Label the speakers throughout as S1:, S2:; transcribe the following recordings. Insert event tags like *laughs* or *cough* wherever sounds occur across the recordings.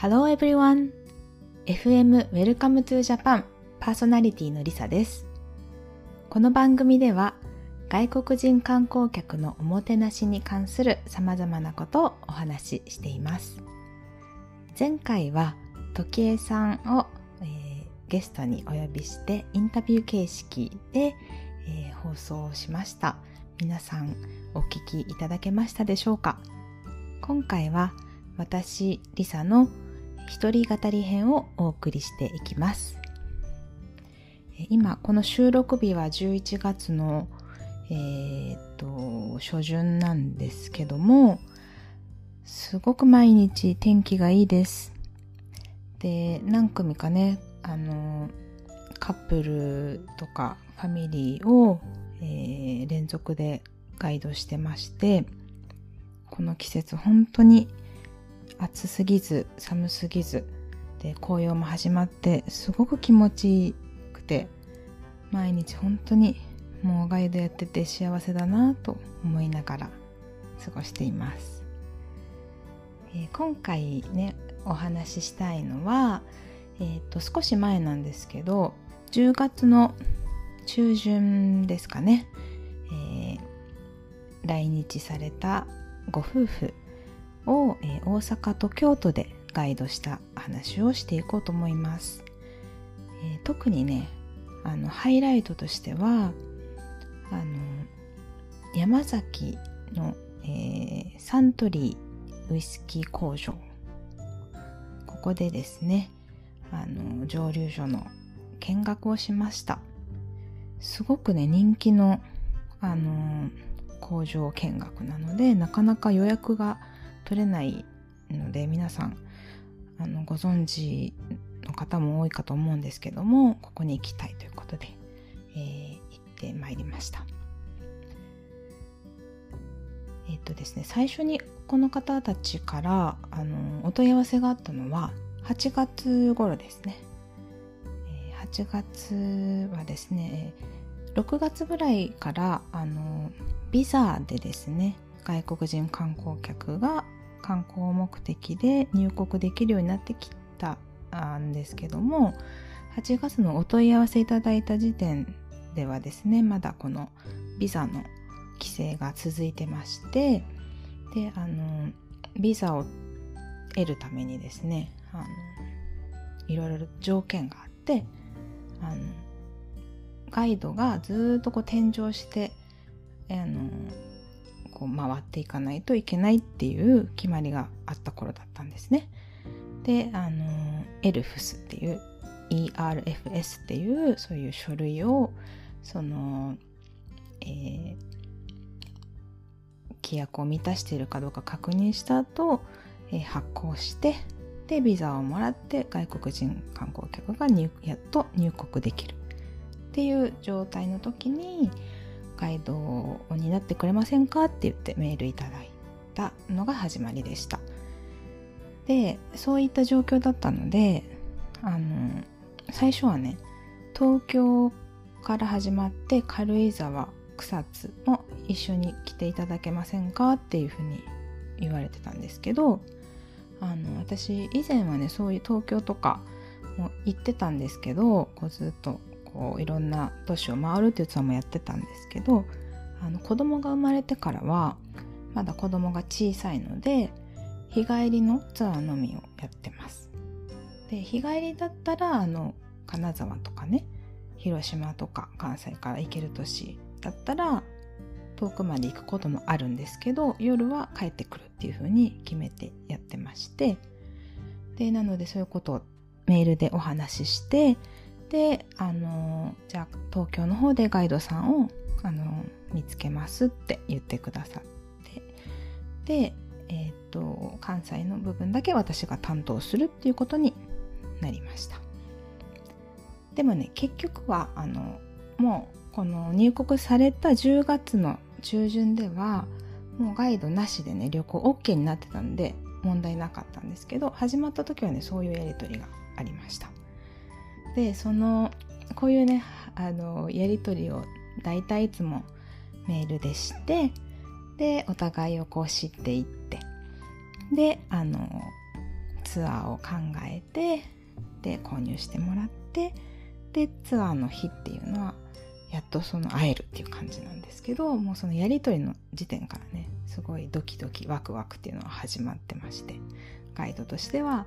S1: Hello everyone! FM Welcome to Japan パーソナリティのりさです。この番組では外国人観光客のおもてなしに関する様々なことをお話ししています。前回は時江さんを、えーゲストにお呼びしてインタビュー形式で、えー放送しました。皆さんお聞きいただけましたでしょうか？今回は私、リサの一人語り編をお送りしていきます。今、この収録日は11月の、えーっと、初旬なんですけども、すごく毎日天気がいいです。で、何組かね、あの、カップルとかファミリーを、えー連続でガイドしてまして、この季節本当に暑すぎず寒すぎず。で紅葉も始まってすごく気持ちくて毎日本当にもうガイドやってて幸せだなと思いながら過ごしています、えー今回ねお話ししたいのは、えー、と少し前なんですけど10月の中旬ですかね、えー来日されたご夫婦を、えー大阪と京都でガイドした話をしていこうと思います、えー特にねあのハイライトとしてはあの山崎の、えーサントリーウイスキー工場。ここでですねあの蒸留所の見学をしました。すごくね人気のあの工場見学なのでなかなか予約が取れないので皆さんあのご存知の方も多いかと思うんですけどもここに行きたいということで、えー行ってまいりました。えっとですね最初にこの方たちからあのお問い合わせがあったのは8月頃ですね、8月はですね6月ぐらいからあのビザでですね外国人観光客が観光目的で入国できるようになってきたんですけども8月のお問い合わせいただいた時点ではですねまだこのビザの規制が続いてましてであのビザを得るためにですねあのいろいろ条件があってあのガイドがずっとこう天井してあのこう回っていかないといけないっていう決まりがあった頃だったんですね。であのエルフスっていう ERFS っていうそういう書類をその、えー規約を満たしているかどうか確認した後、えー発行してでビザをもらって外国人観光客が入やっと入国できるっていう状態の時にガイドを担ってくれませんか？って言ってメールいただいたのが始まりでした。でそういった状況だったのであの最初はね東京から始まって軽井沢草津も一緒に来ていただけませんか？っていうふうに言われてたんですけどあの私以前はねそういう東京とかも行ってたんですけどこうずっとこういろんな都市を回るっていうツアーもやってたんですけどあの子供が生まれてからはまだ子供が小さいので日帰りのツアーのみをやってます。で日帰りだったらあの金沢とかね広島とか関西から行ける都市だったら遠くまで行くこともあるんですけど夜は帰ってくるっていう風に決めてやってまして。でなのでそういうことをメールでお話ししてであのじゃあ東京の方でガイドさんをあの見つけますって言ってくださって。でえっ、と関西の部分だけ私が担当するっていうことになりました。でもね結局はあのもうこの入国された10月の中旬ではもうガイドなしでね旅行 OK になってたんで問題なかったんですけど始まった時はねそういうやり取りがありました。でそのこういうねあのやり取りを大体いつもメールでしてでお互いをこう知っていってであのツアーを考えてで購入してもらってでツアーの日っていうのはやっとその会えるっていう感じなんですけどもうそのやり取りの時点からねすごいドキドキワクワクっていうのは始まってましてガイドとしては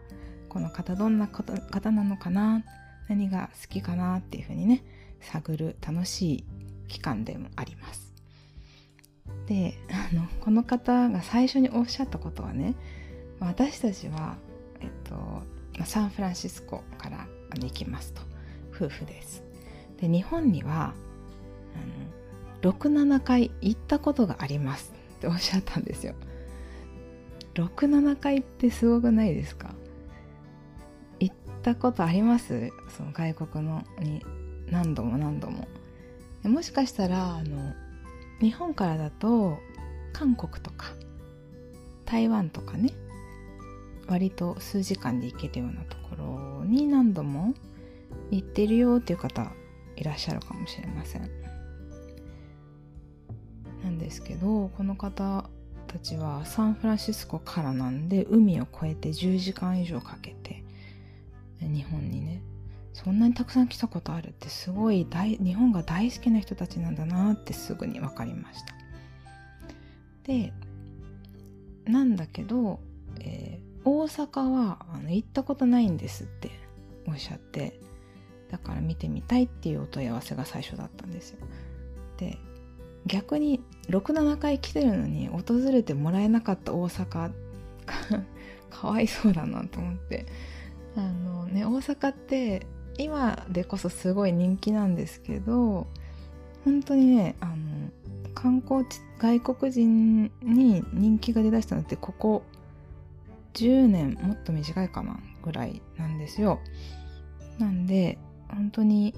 S1: この方どんな方なのかな何が好きかなっていうふうにね探る楽しい期間でもあります。であのこの方が最初におっしゃったことはね私たちは、えっと、サンフランシスコから行きますと。夫婦です。で日本には67回行ったことがありますっておっしゃったんですよ。67回ってすごくないですか？ったことあります？その外国のに何度も何度も。もしかしたらあの日本からだと韓国とか台湾とかね割と数時間で行けるようなところに何度も行ってるよっていう方いらっしゃるかもしれません。なんですけどこの方たちはサンフランシスコからなんで海を越えて10時間以上かけて日本にね。そんなにたくさん来たことあるってすごい大日本が大好きな人たちなんだなってすぐに分かりました。でなんだけど、えー、大阪はあの行ったことないんですっておっしゃってだから見てみたいっていうお問い合わせが最初だったんですよ。で逆に67回来てるのに訪れてもらえなかった大阪 *laughs* かわいそうだなと思って。あのね大阪って今でこそすごい人気なんですけど本当にねあの観光地外国人に人気が出だしたのってここ10年もっと短いかなぐらいなんですよ。なんで本当に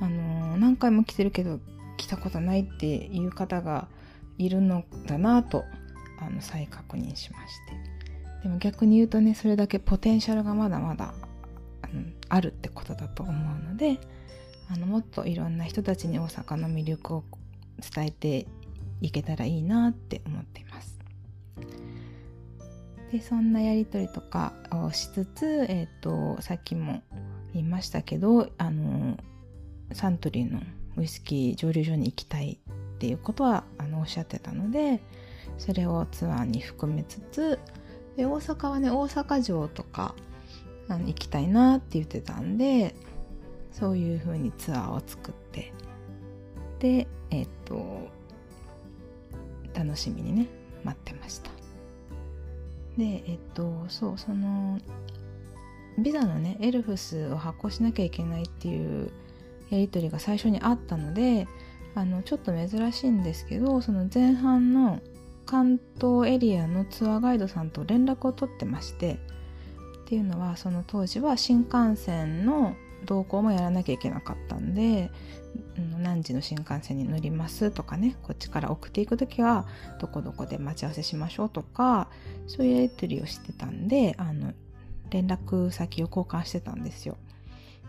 S1: あの何回も来てるけど来たことないっていう方がいるのだなとあの再確認しまして。でも逆に言うとねそれだけポテンシャルがまだまだあるってことだと思うのであのもっといろんな人たちに大阪の魅力を伝えていけたらいいなって思っています。でそんなやり取りとかをしつつ、えーと、とさっきも言いましたけどあのサントリーのウイスキー蒸留所に行きたいっていうことはあのおっしゃってたのでそれをツアーに含めつつで大阪はね大阪城とかあの行きたいなって言ってたんでそういう風にツアーを作ってでえっと楽しみにね待ってました。でえっとそうそのビザのねエルフスを発行しなきゃいけないっていうやり取りが最初にあったのであのちょっと珍しいんですけどその前半の関東エリアのツアーガイドさんと連絡を取ってましてっていうのはその当時は新幹線の同行もやらなきゃいけなかったんで何時の新幹線に乗りますとかねこっちから送っていく時はどこどこで待ち合わせしましょうとかそういうやり取りをしてたんであの連絡先を交換してたんですよ。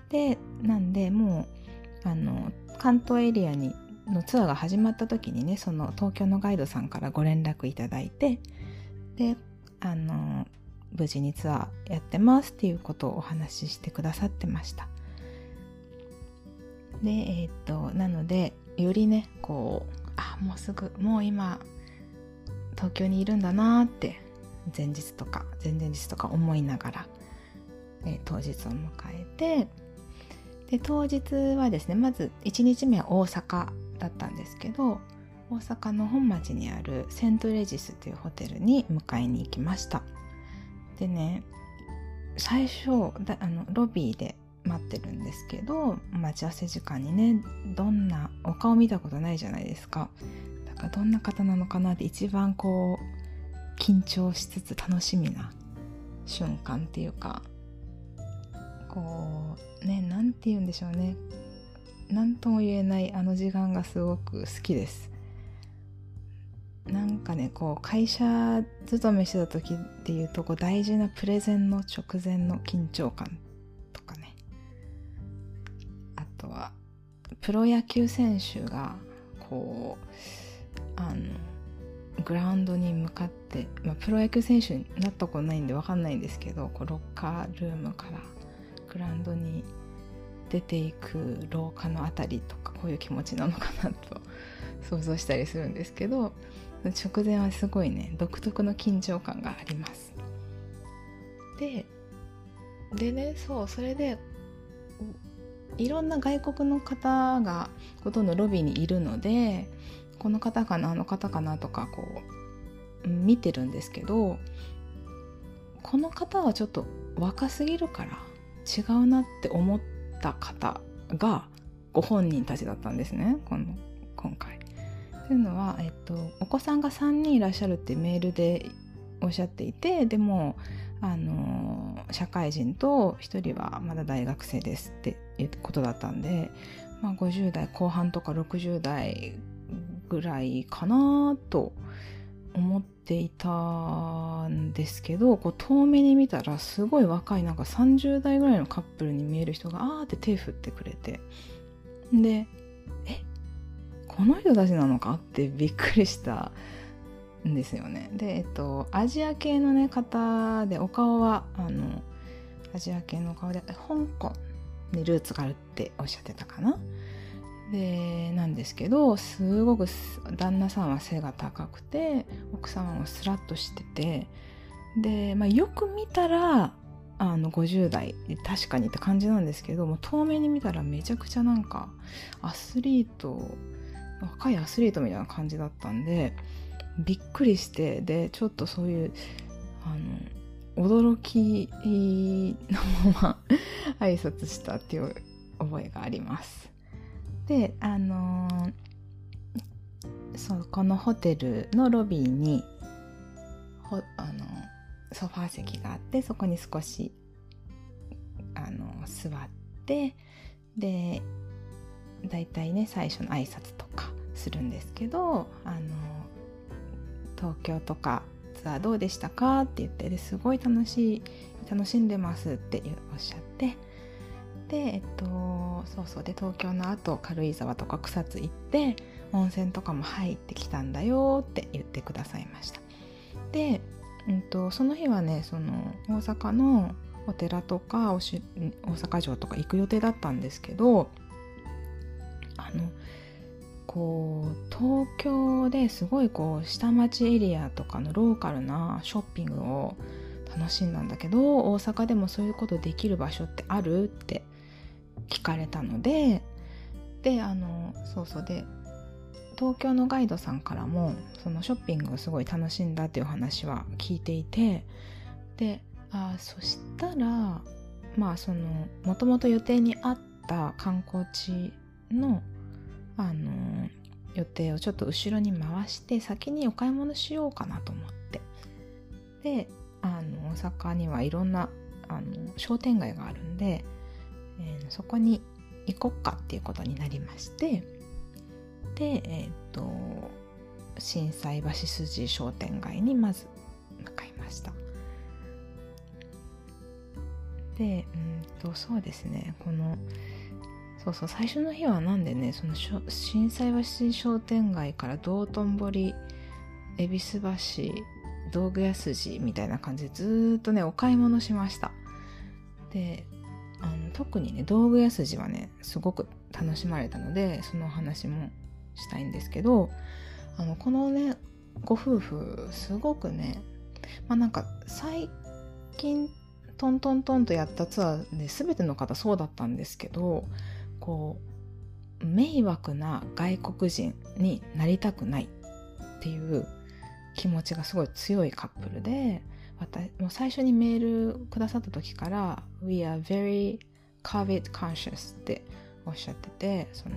S1: でなんでもうあの関東エリアにのツアーが始まった時にねその東京のガイドさんからご連絡いただいてであの無事にツアーやってますっていうことをお話ししてくださってました。でえっ、となのでよりねこうあもうすぐもう今東京にいるんだなって前日とか前々日とか思いながら、え、当日を迎えてで当日はですねまず1日目は大阪だったんですけど大阪の本町にあるセントレジスというホテルに迎えに行きました。でね最初だあのロビーで待ってるんですけど待ち合わせ時間にねどんなお顔見たことないじゃないですか。だからどんな方なのかなって一番こう緊張しつつ楽しみな瞬間っていうかこうね何て言うんでしょうね。何とも言えないあの時間がすごく好きです。なんかねこう会社勤めしてた時っていうとこ大事なプレゼンの直前の緊張感とかね。あとはプロ野球選手がこうあのグラウンドに向かって、まあ、プロ野球選手になったことないんで分かんないんですけどこうロッカールームからグラウンドに出ていく廊下の辺りとかこういう気持ちなのかなと *laughs* 想像したりするんですけど直前はすごいね独特の緊張感があります。ででねそうそれでいろんな外国の方がほとんどロビーにいるのでこの方かなあの方かなとかこう見てるんですけどこの方はちょっと若すぎるから違うなって思ってた方がご本人たちだったんですねこの今回。というのは、えっと、お子さんが3人いらっしゃるってメールでおっしゃっていてでもあの社会人と1人はまだ大学生ですっていうことだったんで、まあ、50代後半とか60代ぐらいかなと思っていたんですけどこう遠目に見たらすごい若いなんか30代ぐらいのカップルに見える人があーって手振ってくれて。でえこの人たちなのか？ってびっくりしたんですよね。でえっとアジア系のね方でお顔はあのアジア系の顔で香港にルーツがあるっておっしゃってたかな？でなんですけどすごく旦那さんは背が高くて奥様もスラッとしててで、まあ、よく見たらあの50代確かにって感じなんですけどもう遠目に見たらめちゃくちゃなんかアスリート若いアスリートみたいな感じだったんでびっくりしてでちょっとそういうあの驚きのまま挨拶したっていう覚えがあります。であのー、そうこのホテルのロビーにほあのソファー席があってそこに少しあの座ってで大体ね最初の挨拶とかするんですけどあの東京とかツアーどうでしたかって言ってですごい楽しい楽しんでますっておっしゃってでえっとそうそう。で東京の後軽井沢とか草津行って温泉とかも入ってきたんだよって言ってくださいました。で、うんと、その日はねその大阪のお寺とか大阪城とか行く予定だったんですけどあのこう東京ですごいこう下町エリアとかのローカルなショッピングを楽しんだんだけど大阪でもそういうことできる場所ってあるって聞かれたのでであのそうそうで東京のガイドさんからもそのショッピングをすごい楽しんだっていう話は聞いていてであそしたらまあそのもともと予定にあった観光地のあの予定をちょっと後ろに回して先にお買い物しようかなと思って。であの大阪にはいろんなあの商店街があるんでえー、そこに行こっかっていうことになりましてでえっ、ー、と心斎橋筋商店街にまず向かいました。でうんとそうですね。このそうそう最初の日はなんでねその心斎橋商店街から道頓堀恵比寿橋道具屋筋みたいな感じでずっとねお買い物しました。であの特にね道具屋筋はねすごく楽しまれたのでそのお話もしたいんですけどあのこのねご夫婦すごくねまあなんか最近トントントンとやったツアーで全ての方そうだったんですけどこう迷惑な外国人になりたくないっていう気持ちがすごい強いカップルでもう最初にメールくださった時から「We are very COVID conscious」っておっしゃっててその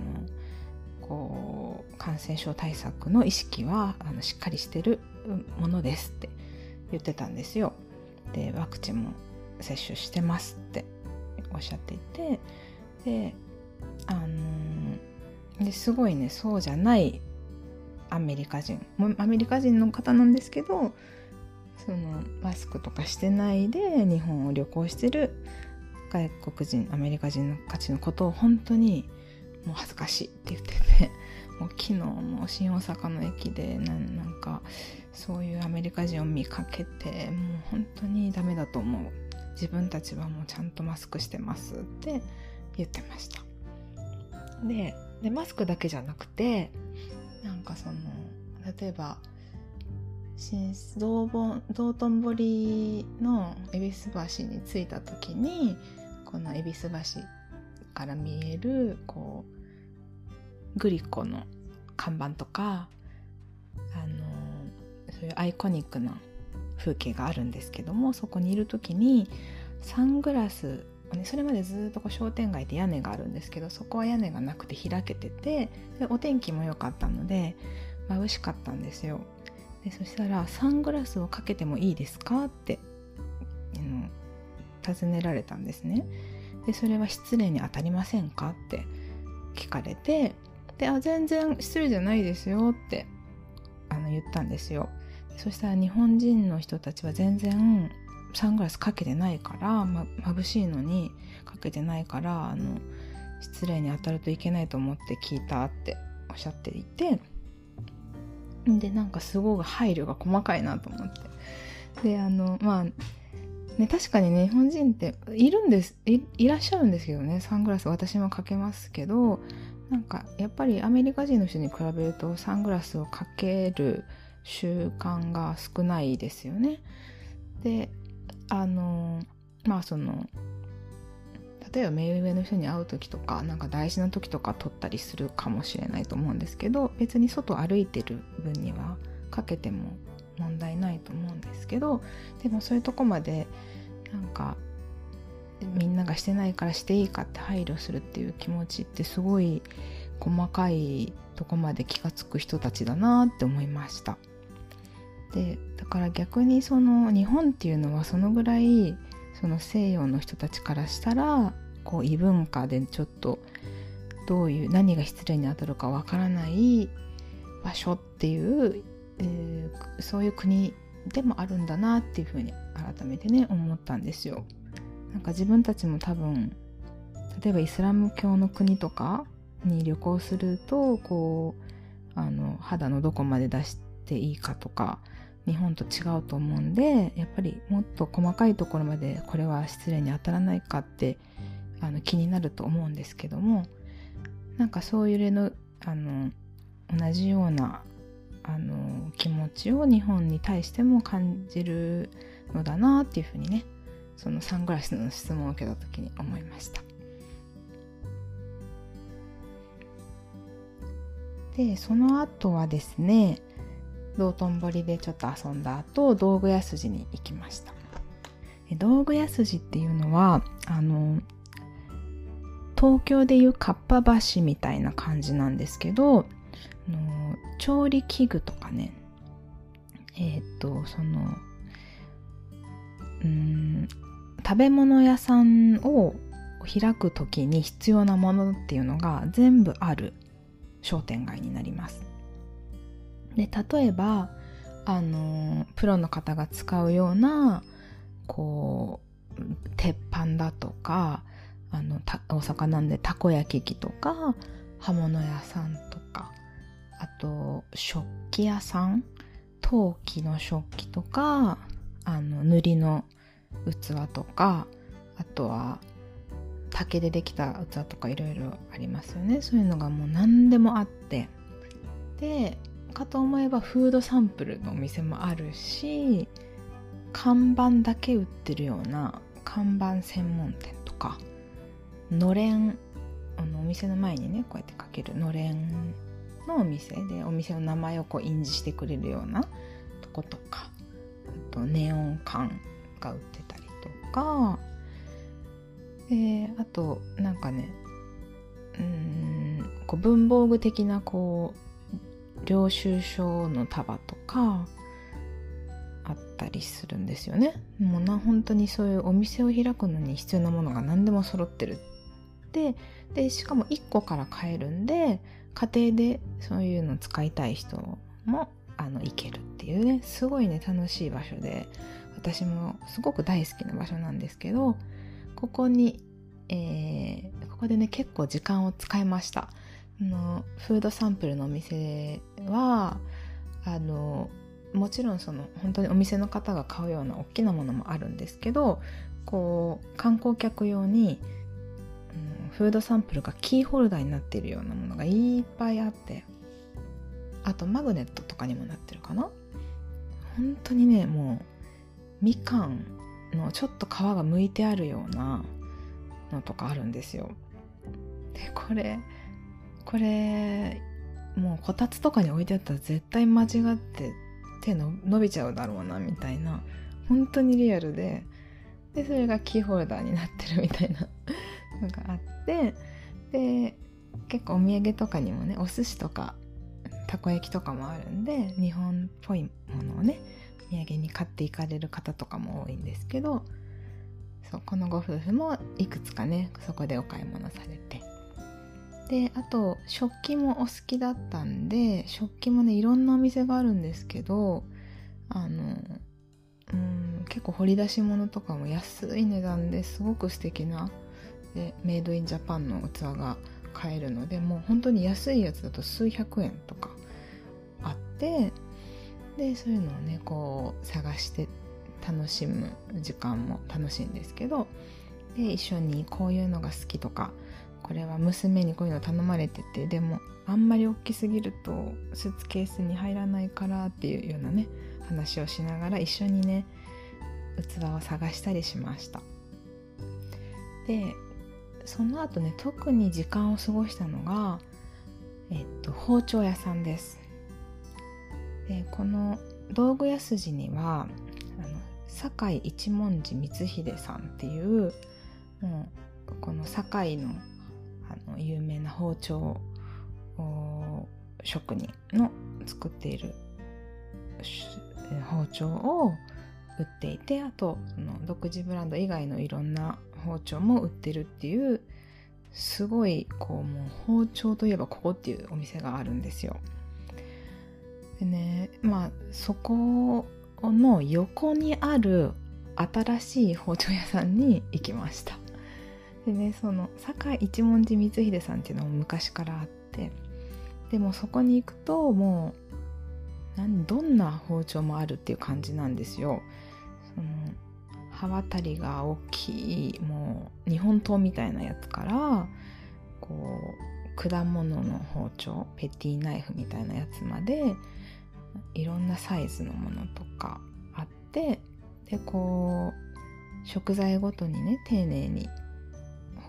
S1: こう感染症対策の意識はあのしっかりしてるものですって言ってたんですよ。でワクチンも接種してますっておっしゃっていてであの、ですごいねそうじゃないアメリカ人アメリカ人の方なんですけどそのマスクとかしてないで日本を旅行してる外国人アメリカ人の価値のことを本当にもう恥ずかしいって言ってて *laughs* もう昨日も新大阪の駅でなんかそういうアメリカ人を見かけてもう本当にダメだと思う。自分たちはもうちゃんとマスクしてますって言ってました。でマスクだけじゃなくてなんかその例えば道本道頓堀の恵比寿橋に着いた時にこの恵比寿橋から見えるこうグリコの看板とかあのそういうアイコニックな風景があるんですけどもそこにいる時にサングラスそれまでずっとこう商店街で屋根があるんですけどそこは屋根がなくて開けててでお天気も良かったので眩しかったんですよ。でそしたら「サングラスをかけてもいいですか?」って尋ねられたんですね。でそれは失礼に当たりませんか？って聞かれてであ全然失礼じゃないですよ。ってあの言ったんですよ。そしたら日本人の人たちは全然サングラスかけてないから、ま、眩しいのにかけてないからあの失礼に当たるといけないと思って聞いたっておっしゃっていてでなんかすごく配慮が細かいなと思ってであのまあね確かに日本人っているんですいらっしゃるんですけどねサングラス私もかけますけどなんかやっぱりアメリカ人の人に比べるとサングラスをかける習慣が少ないですよね。であのまあその例えば目上の人に会う時とかなんか大事な時とか撮ったりするかもしれないと思うんですけど別に外歩いてる分にはかけても問題ないと思うんですけどでもそういうとこまでなんかみんながしてないからしていいかって配慮するっていう気持ちってすごい細かいとこまで気が付く人たちだなって思いました。でだから逆にその日本っていうのはそのぐらいその西洋の人たちからしたらこう異文化でちょっとどういう何が失礼に当たるかわからない場所っていう、えー、そういう国でもあるんだなっていうふうに改めてね思ったんですよ。なんか自分たちも多分例えばイスラム教の国とかに旅行するとこうあの肌のどこまで出していいかとか日本と違うと思うんでやっぱりもっと細かいところまでこれは失礼に当たらないかってあの気になると思うんですけどもなんかそういう例のあの同じようなあの気持ちを日本に対しても感じるのだなっていうふうにねそのサングラスの質問を受けた時に思いました。でその後はですね道頓堀でちょっと遊んだ後道具屋筋に行きました。道具屋筋っていうのはあの東京でいうかっぱ橋みたいな感じなんですけどの調理器具とかねえっ、とそのうん食べ物屋さんを開く時に必要なものっていうのが全部ある商店街になります。で例えばあのプロの方が使うようなこう鉄板だとかあの大阪なんでたこ焼き器とか刃物屋さんとかあと食器屋さん陶器の食器とかあの塗りの器とかあとは竹でできた器とかいろいろありますよね。そういうのがもう何でもあって。でかと思えばフードサンプルのお店もあるし看板だけ売ってるような看板専門店とかのれんあのお店の前にねこうやってかけるのれんのお店でお店の名前をこう印字してくれるようなとことかあとネオン管が売ってたりとか、えー、あとなんかねうんこう文房具的なこう領収書の束とかあったりするんですよね。もうな本当にそういうお店を開くのに必要なものが何でも揃ってる。ででしかも1個から買えるんで家庭でそういうの使いたい人もあの行けるっていうねすごいね楽しい場所で私もすごく大好きな場所なんですけどここに、えー、ここでね結構時間を使いましたのフードサンプルのお店はあのもちろんその本当にお店の方が買うような大きなものもあるんですけどこう観光客用に、うん、フードサンプルがキーホルダーになっているようなものがいっぱいあってあとマグネットとかにもなってるかな。本当にねもうみかんのちょっと皮が剥いてあるようなのとかあるんですよ。でこれこれもうこたつとかに置いてあったら絶対間違って手の伸びちゃうだろうなみたいな。本当にリアルで。でそれがキーホルダーになってるみたいな。*laughs* のがあって。で結構お土産とかにもねお寿司とかたこ焼きとかもあるんで日本っぽいものをねお土産に買っていかれる方とかも多いんですけど。そうこのご夫婦もいくつかねそこでお買い物されて。であと食器もお好きだったんで食器もねいろんなお店があるんですけどあのうん結構掘り出し物とかも安い値段ですごく素敵なでメイドインジャパンの器が買えるのでもう本当に安いやつだと数百円とかあってでそういうのをねこう探して楽しむ時間も楽しいんですけどで一緒にこういうのが好きとかこれは娘にこういうの頼まれててでもあんまり大きすぎるとスーツケースに入らないからっていうようなね話をしながら一緒にね器を探したりしました。でその後ね特に時間を過ごしたのが、えっと、包丁屋さんです。でこの道具屋筋にはあの堺一文字光秀さんっていうもうこの堺のあの有名な包丁職人の作っている包丁を売っていてあとその独自ブランド以外のいろんな包丁も売ってるっていうすごいこうもう包丁といえばここっていうお店があるんですよ。でねまあそこの横にある新しい包丁屋さんに行きました。でねその堺一文字光秀さんっていうのも昔からあってでもそこに行くともう何どんな包丁もあるっていう感じなんですよ。その刃渡りが大きいもう日本刀みたいなやつからこう果物の包丁ペティナイフみたいなやつまでいろんなサイズのものとかあってでこう食材ごとにね丁寧に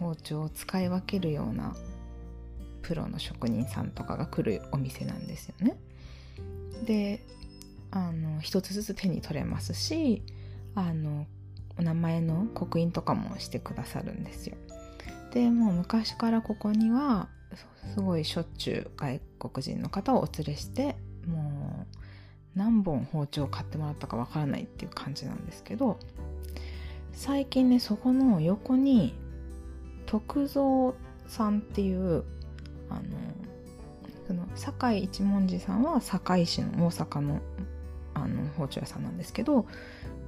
S1: 包丁を使い分けるようなプロの職人さんとかが来るお店なんですよね。であの一つずつ手に取れますしあのお名前の刻印とかもしてくださるんですよ。でもう昔からここにはすごいしょっちゅう外国人の方をお連れしてもう何本包丁を買ってもらったかわからないっていう感じなんですけど最近ねそこの横に徳蔵さんっていうあのその堺一文字さんは堺市の大阪のあの包丁屋さんなんですけど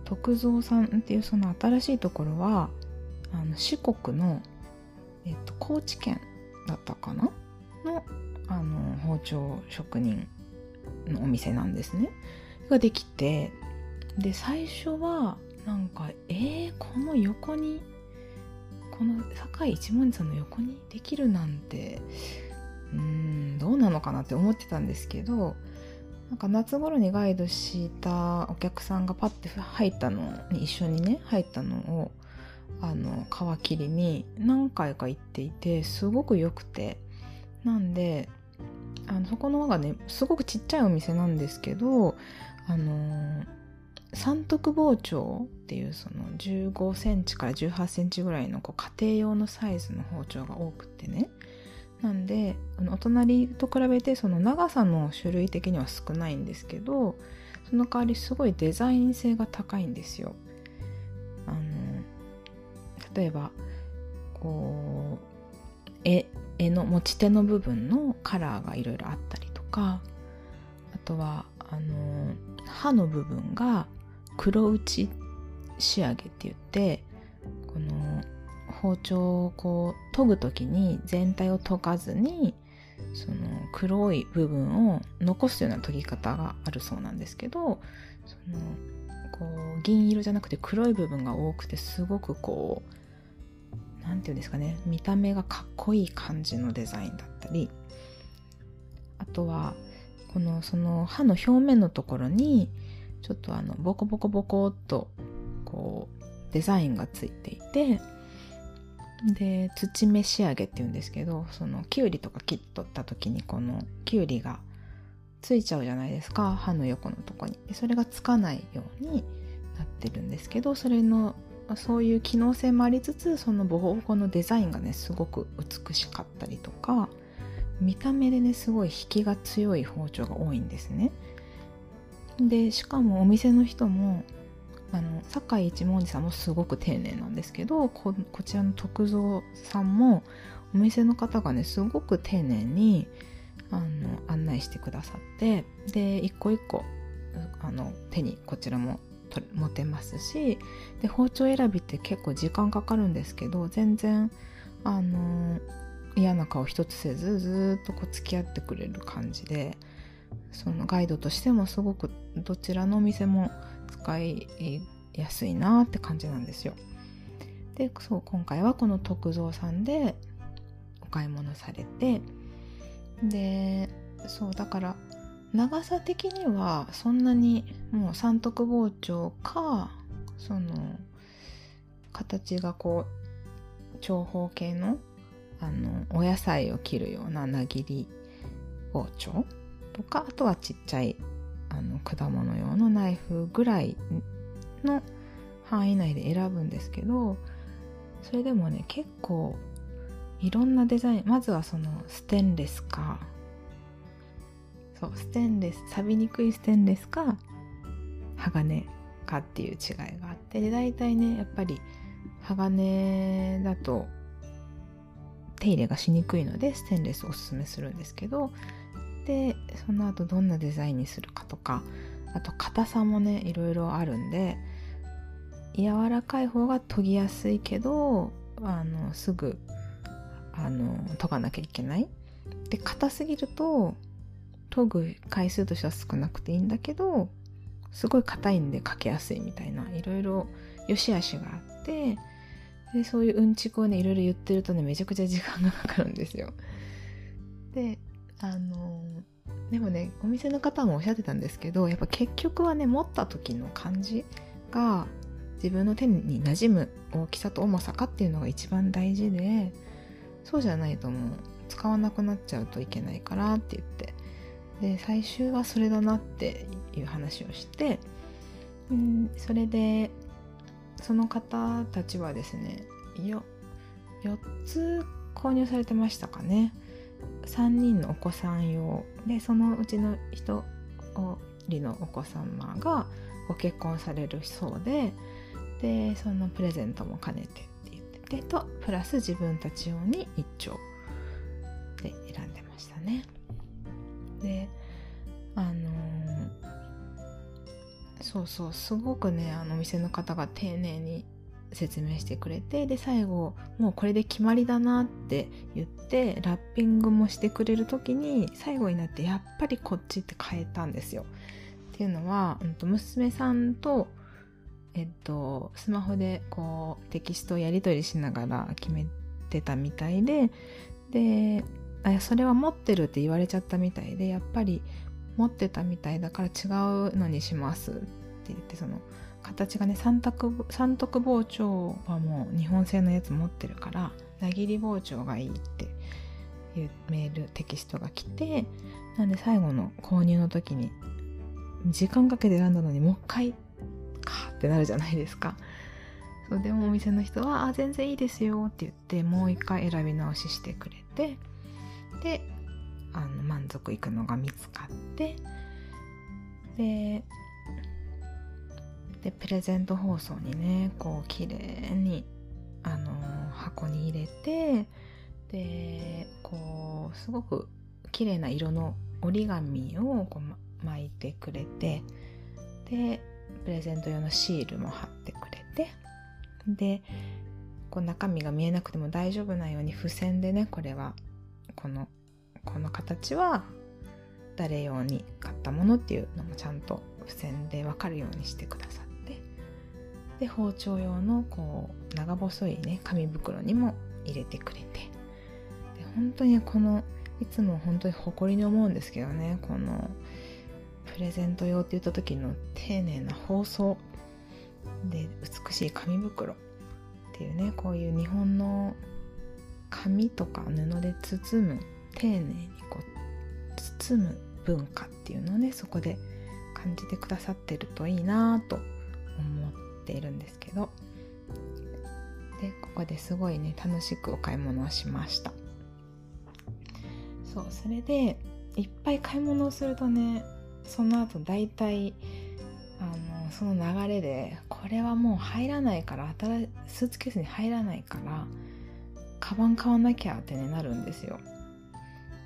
S1: 徳蔵さんっていうその新しいところはあの四国の、えっと、高知県だったかな？のあの包丁職人のお店なんですね。ができてで最初はなんかえー、この横にこの酒井一文字さんの横にできるなんてうーんどうなのかなって思ってたんですけどなんか夏頃にガイドしたお客さんがパッて入ったのに一緒にね入ったのをあの皮切りに何回か行っていてすごく良くて。なんであのそこの輪がねすごくちっちゃいお店なんですけどあの三徳包丁っていうその15センチから18センチぐらいのこう家庭用のサイズの包丁が多くてねなんでお隣と比べてその長さの種類的には少ないんですけどその代わりすごいデザイン性が高いんですよ。あの例えばこう絵絵の持ち手の部分のカラーがいろいろあったりとかあとはあの刃の部分が黒打ち仕上げって言ってこの包丁をこう研ぐ時に全体を研がずにその黒い部分を残すような研ぎ方があるそうなんですけどそのこう銀色じゃなくて黒い部分が多くてすごくこう何て言うんですかね見た目がかっこいい感じのデザインだったりあとはこのその歯の表面のところにちょっとあのボコボコボコっとこうデザインがついていてで土目仕上げっていうんですけどそのきゅうりとか切っとった時にこのきゅうりがついちゃうじゃないですか歯の横のとこに。それがつかないようになってるんですけどそれのそういう機能性もありつつそのボコボコのデザインがねすごく美しかったりとか見た目でねすごい引きが強い包丁が多いんですね。でしかもお店の人もあの酒井一文字さんもすごく丁寧なんですけどこちらの徳蔵さんもお店の方がねすごく丁寧にあの案内してくださってで一個一個あの手にこちらも持てますしで包丁選びって結構時間かかるんですけど全然あの嫌な顔一つせずずっとこう付き合ってくれる感じでそのガイドとしてもすごくどちらのお店も使いやすいなって感じなんですよ。でそう今回はこの徳蔵さんでお買い物されてでそうだから長さ的にはそんなにもう三徳包丁かその形がこう長方形のあのお野菜を切るようななぎり包丁とかあとはちっちゃいあの果物用のナイフぐらいの範囲内で選ぶんですけどそれでもね結構いろんなデザインまずはそのステンレスかそうステンレス錆びにくいステンレスか鋼かっていう違いがあってで大体ねやっぱり鋼だと手入れがしにくいのでステンレスをおすすめするんですけどでその後どんなデザインにするかとかあと硬さもねいろいろあるんで柔らかい方が研ぎやすいけどあのすぐあの研がなきゃいけない。で硬すぎると研ぐ回数としては少なくていいんだけどすごい硬いんでかけやすいみたいないろいろ良し悪しがあってでそういううんちくをねいろいろ言ってるとねめちゃくちゃ時間がかかるんですよ。であのでもねお店の方もおっしゃってたんですけどやっぱ結局はね持った時の感じが自分の手に馴染む大きさと重さかっていうのが一番大事でそうじゃないともう使わなくなっちゃうといけないからって言って。で最終はそれだなっていう話をしてんそれでその方たちはですねよ4つ購入されてましたかね。3人のお子さん用でそのうちの1人のお子様がご結婚されるそうででそのプレゼントも兼ねてって言っててとプラス自分たち用に1丁で選んでましたね。であのー、そうそうすごくねあのお店の方が丁寧に説明してくれてで最後もうこれで決まりだなって言ってラッピングもしてくれる時に最後になってやっぱりこっちって変えたんですよ。っていうのは、うん、と娘さんとえっとスマホでこうテキストをやり取りしながら決めてたみたいでであそれは持ってるって言われちゃったみたいでやっぱり持ってたみたいだから違うのにしますって言ってその形がね三徳三徳包丁はもう日本製のやつ持ってるからなぎり包丁がいいっていうメールテキストが来てなんで最後の購入の時に時間かけて選んだのにもう一回かってなるじゃないですか。そうでもお店の人は「あ全然いいですよ」って言ってもう一回選び直ししてくれてであの満足いくのが見つかってででプレゼント包装にねこう綺麗にあの箱に入れてでこうすごく綺麗な色の折り紙をこう巻いてくれてでプレゼント用のシールも貼ってくれてでこう中身が見えなくても大丈夫なように付箋でねこれはこのこの形は誰用に買ったものっていうのもちゃんと付箋で分かるようにしてくださって。で包丁用のこう長細いね紙袋にも入れてくれて。で本当にこのいつも本当に誇りに思うんですけどねこのプレゼント用って言った時の丁寧な包装。で美しい紙袋っていうねこういう日本の紙とか布で包む丁寧にこう包む文化っていうのをねそこで感じてくださってるといいなと思っているんですけど。でここですごいね楽しくお買い物をしました。そうそれでいっぱい買い物をするとねその後大体あのその流れでこれはもう入らないから新スーツケースに入らないからカバン買わなきゃって、ね、なるんですよ。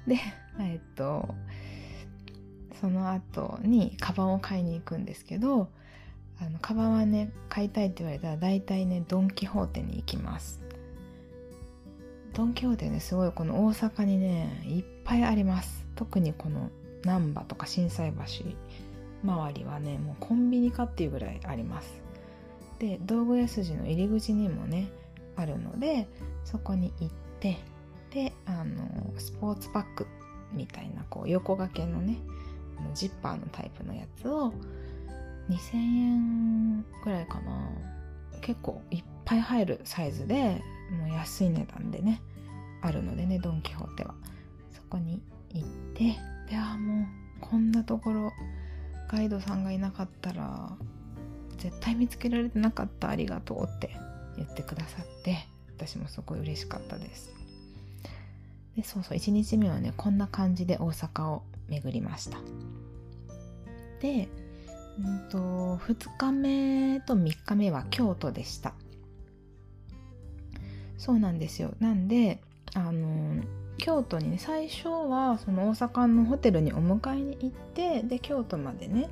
S1: でえっとその後にカバンを買いに行くんですけどあのカバンはね買いたいって言われたら大体ねドン・キホーテに行きます。ドン・キホーテねすごいこの大阪にねいっぱいあります。特にこの難波とか心斎橋周りはねもうコンビニかっていうぐらいあります。で道具屋筋の入り口にもねあるのでそこに行ってであのスポーツパックみたいなこう横掛けのねジッパーのタイプのやつを2000円ぐらいかな。結構いっぱい入るサイズでもう安い値段でねあるのでねドン・キホーテは。そこに行ってであもうこんなところガイドさんがいなかったら絶対見つけられてなかったありがとうって言ってくださって私もすごい嬉しかったです。でそうそう1日目はねこんな感じで大阪を巡りました。で、うんと、2日目と3日目は京都でしたそうなんですよなんであの京都にね最初はその大阪のホテルにお迎えに行ってで京都までね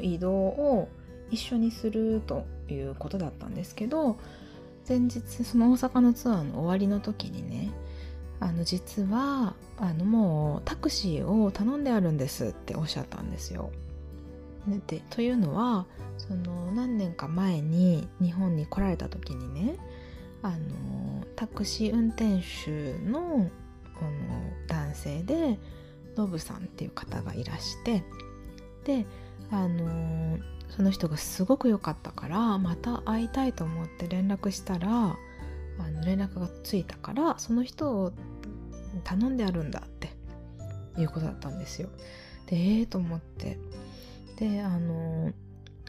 S1: 移動を一緒にするということだったんですけど前日その大阪のツアーの終わりの時にねあの実はあのもうタクシーを頼んであるんですっておっしゃったんですよ。でというのはその何年か前に日本に来られた時にねあのタクシー運転手のこの男性でノブさんっていう方がいらしてであのその人がすごく良かったからまた会いたいと思って連絡したらあの連絡がついたからその人を頼んであるんだっていうことだったんですよ。でええー、と思ってであの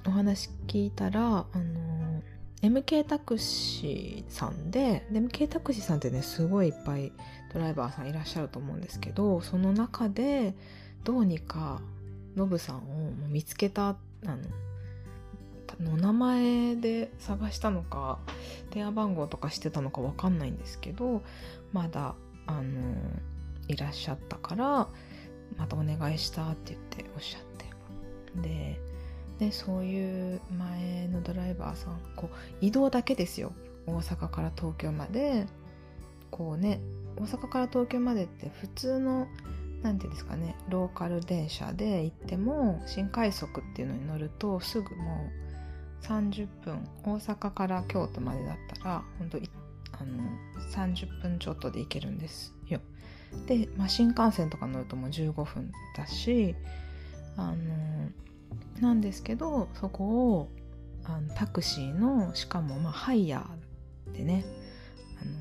S1: お話聞いたらあの MK タクシーさんでで MK タクシーさんってねすごいいっぱいドライバーさんいらっしゃると思うんですけどその中でどうにかノブさんを見つけたあの名前で探したのか電話番号とかしてたのか分かんないんですけどまだあのいらっしゃったからまたお願いしたって言っておっしゃってででそういう前のドライバーさんこう移動だけですよ大阪から東京までこうね大阪から東京までって普通の何て言うんですかねローカル電車で行っても新快速っていうのに乗るとすぐもう30分大阪から京都までだったら本当あの30分ちょっとで行けるんですよ。で、まあ、新幹線とか乗るともう15分だしあのなんですけどそこをあのタクシーのしかもまあハイヤーでねあの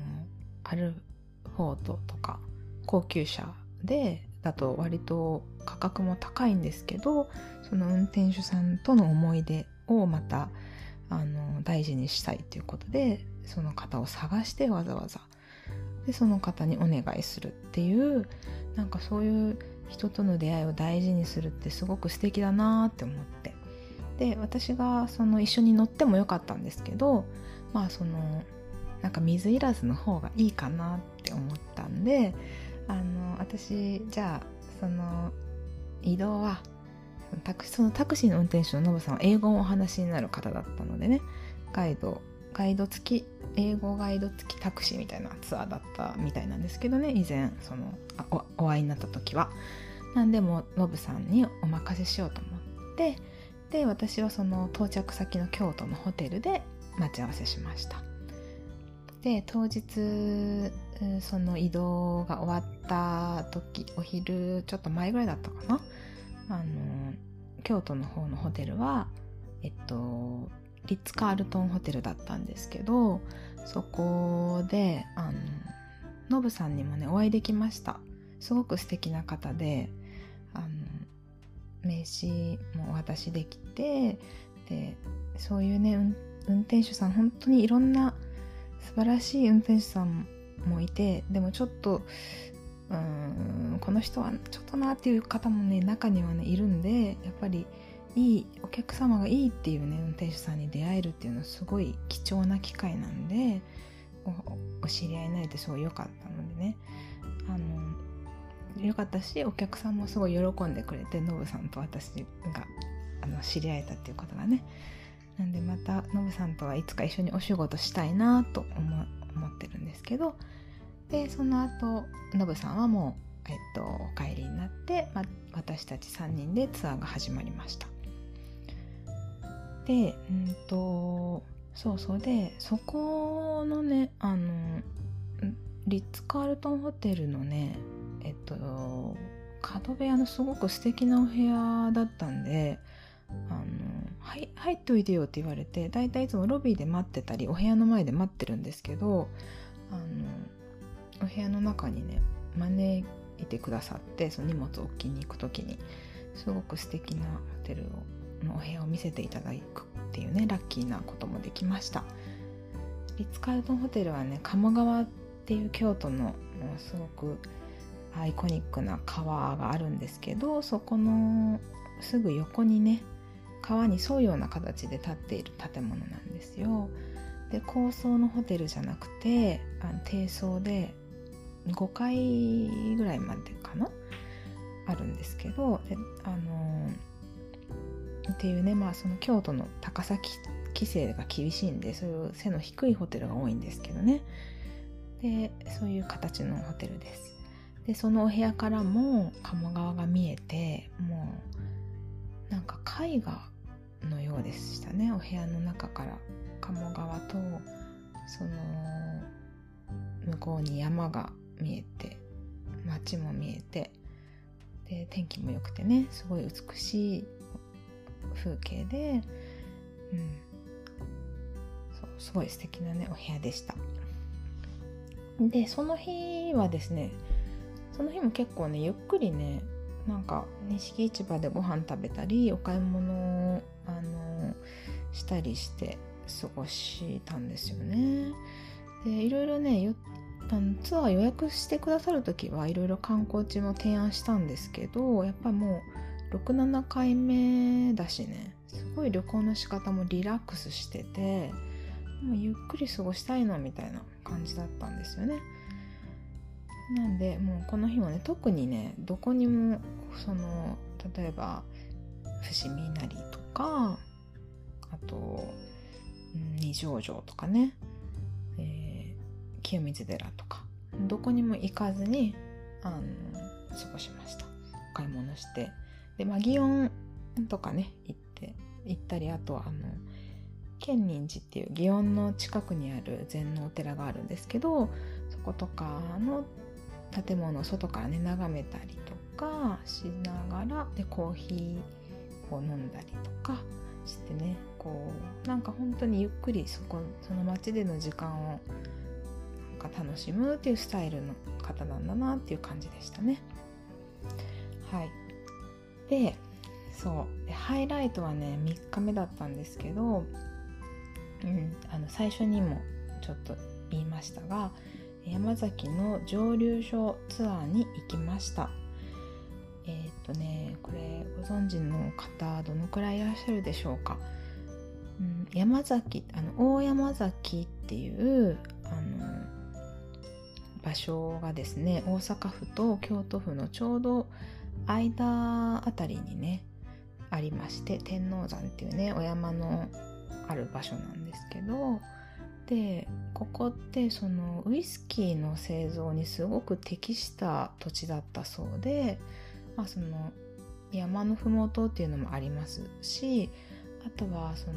S1: アルフォートとか高級車でだと割と価格も高いんですけどその運転手さんとの思い出をまたあの大事にしたいということでその方を探してわざわざ。でその方にお願いするっていうなんかそういう人との出会いを大事にするってすごく素敵だなって思って。で私がその一緒に乗ってもよかったんですけどまあそのなんか水いらずの方がいいかなって思ったんであの私じゃあその移動はタクそのタクシーの運転手のノブさんは英語をお話しになる方だったのでねガイドガイド付き英語ガイド付きタクシーみたいなツアーだったみたいなんですけどね以前そのお会いになった時は。なんでもノブさんにお任せしようと思ってで私はその到着先の京都のホテルで待ち合わせしましたで当日その移動が終わった時お昼ちょっと前ぐらいだったかなあの京都の方のホテルはえっとリッツ・カールトンホテルだったんですけどそこであのノブさんにもねお会いできました。すごく素敵な方であの名刺もお渡しできてでそういうね運転手さん本当にいろんな素晴らしい運転手さんもいてでもちょっとうんこの人はちょっとなっていう方もね中にはねいるんでやっぱりいいお客様がいいっていうね運転手さんに出会えるっていうのはすごい貴重な機会なんでお知り合いになれてすごい良かったのでね。あの良かったしお客さんもすごい喜んでくれてノブさんと私があの知り合えたっていうことがね。なんでまたノブさんとはいつか一緒にお仕事したいなと思思ってるんですけど。でその後ノブさんはもう、えっと、お帰りになって、ま、私たち3人でツアーが始まりました。でうんとそうそうでそこのねあのリッツ・カールトンホテルのねえっと角部屋のすごく素敵なお部屋だったんであのはい入っておいでよって言われてだいたいいつもロビーで待ってたりお部屋の前で待ってるんですけどあのお部屋の中にね招いてくださってその荷物を置きに行く時にすごく素敵なホテルをのお部屋を見せていただくっていうねラッキーなこともできました。リッツ・カールトンホテルはね鴨川っていう京都のもうすごくアイコニックな川があるんですけどそこのすぐ横にね川に沿うような形で建っている建物なんですよ。で高層のホテルじゃなくてあの低層で5階ぐらいまでかな？あるんですけどあのっていうねまあその京都の高さ規制が厳しいんでそういう背の低いホテルが多いんですけどね。でそういう形のホテルです。でそのお部屋からも鴨川が見えてもうなんか絵画のようでしたね。お部屋の中から。鴨川とその向こうに山が見えて街も見えて。で天気も良くてねすごい美しい風景で、うん、そうすごい素敵なねお部屋でしたでその日はですねその日も結構ねゆっくりねなんか錦市場でご飯食べたりお買い物をあのしたりして過ごしたんですよね。でいろいろねあのツアー予約してくださる時はいろいろ観光地も提案したんですけどやっぱもう67回目だしね。すごい旅行の仕方もリラックスしててもうゆっくり過ごしたいのみたいな感じだったんですよね。なんでもうこの日はね特にねどこにもその例えば伏見稲荷とかあと、二条城とかね、えー、清水寺とかどこにも行かずにあの過ごしました。買い物して。でまあ祇園とかね行って行ったりあとはあの建仁寺っていう祇園の近くにある禅のお寺があるんですけどそことかの建物を外からね眺めたりとかしながらでコーヒーを飲んだりとかしてねこうなんか本当にゆっくりそこその街での時間をなんか楽しむっていうスタイルの方なんだなっていう感じでしたね。はいでそう。でハイライトはね3日目だったんですけど、うん、あの最初にもちょっと言いましたが山崎の蒸留所ツアーに行きました。えー、っとねこれご存知の方どのくらいいらっしゃるでしょうか、うん、山崎あの大山崎っていうあの場所がですね大阪府と京都府のちょうど間あたりにねありまして天王山っていうねお山のある場所なんですけどでここってそのウイスキーの製造にすごく適した土地だったそうで、まあ、その山の麓っていうのもありますしあとはその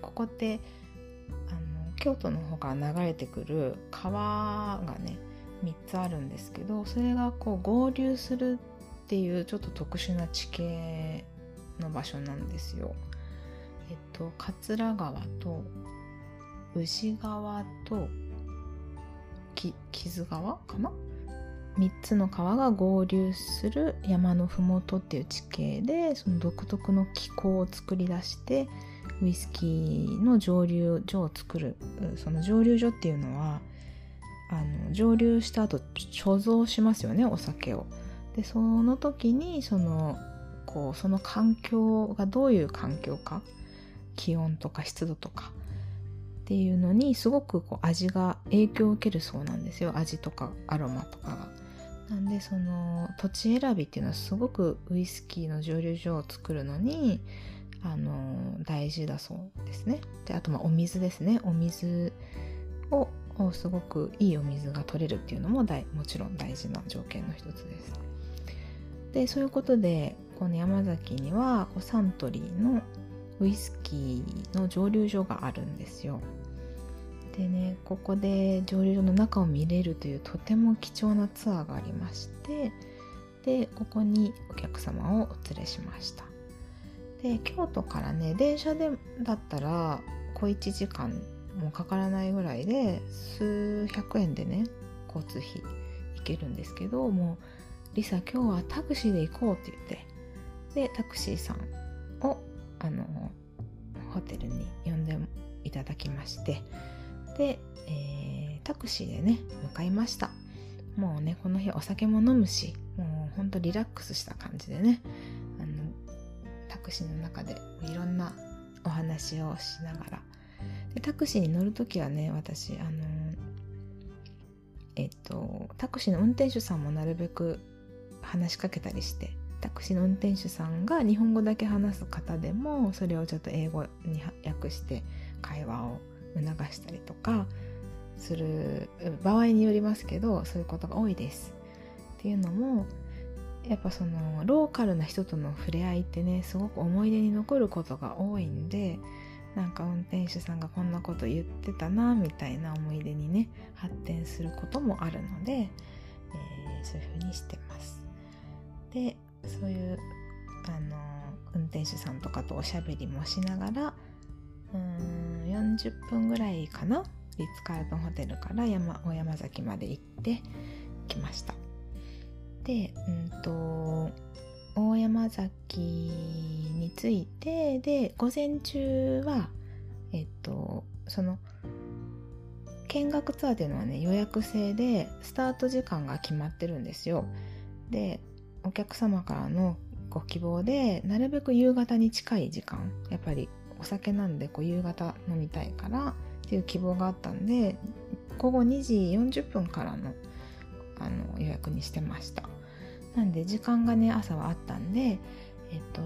S1: ここってあの京都の方から流れてくる川がね3つあるんですけどそれがこう合流するっていうちょっと特殊な地形の場所なんですよ。えっと桂川と宇治川と木津川かな？3つの川が合流する山の麓っていう地形でその独特の気候を作り出してウイスキーの蒸留所を作るその蒸留所っていうのはあの蒸留した後貯蔵しますよねお酒を。でその時にそのこうその環境がどういう環境か気温とか湿度とかっていうのにすごくこう味が影響を受けるそうなんですよ味とかアロマとかが。なんでその土地選びっていうのはすごくウイスキーの蒸留所を作るのにあの大事だそうですね。であとまあお水ですねお水をすごくいいお水が取れるっていうのももちろん大事な条件の一つです。でそういうことでこの山崎にはこうサントリーのウイスキーの蒸留所があるんですよ。でねここで蒸留所の中を見れるというとても貴重なツアーがありましてでここにお客様をお連れしましたで京都からね電車でだったら小1時間もかからないぐらいで数百円でね交通費行けるんですけどもうリサ今日はタクシーで行こうって言って。でタクシーさんをあのホテルに呼んでいただきまして。で、えー、タクシーでね向かいました。もうねこの日お酒も飲むしもうほんとリラックスした感じでねあのタクシーの中でいろんなお話をしながら。でタクシーに乗る時はね私あのえっとタクシーの運転手さんもなるべく話しかけたりしてタクシーの運転手さんが日本語だけ話す方でもそれをちょっと英語に訳して会話を促したりとかする場合によりますけどそういうことが多いです。っていうのもやっぱそのローカルな人との触れ合いってねすごく思い出に残ることが多いんでなんか運転手さんがこんなこと言ってたなみたいな思い出にね発展することもあるので、えー、そういうふうにしてます。でそういうあの運転手さんとかとおしゃべりもしながらうん40分ぐらいかな？リッツ・カールトンホテルから山大山崎まで行ってきました。でうんと大山崎に着いてで午前中はえっとその見学ツアーっていうのはね予約制でスタート時間が決まってるんですよ。でお客様からのご希望でなるべく夕方に近い時間やっぱりお酒なんでこう夕方飲みたいからっていう希望があったんで午後2時40分からのあの予約にしてました。なんで時間がね朝はあったんでえっと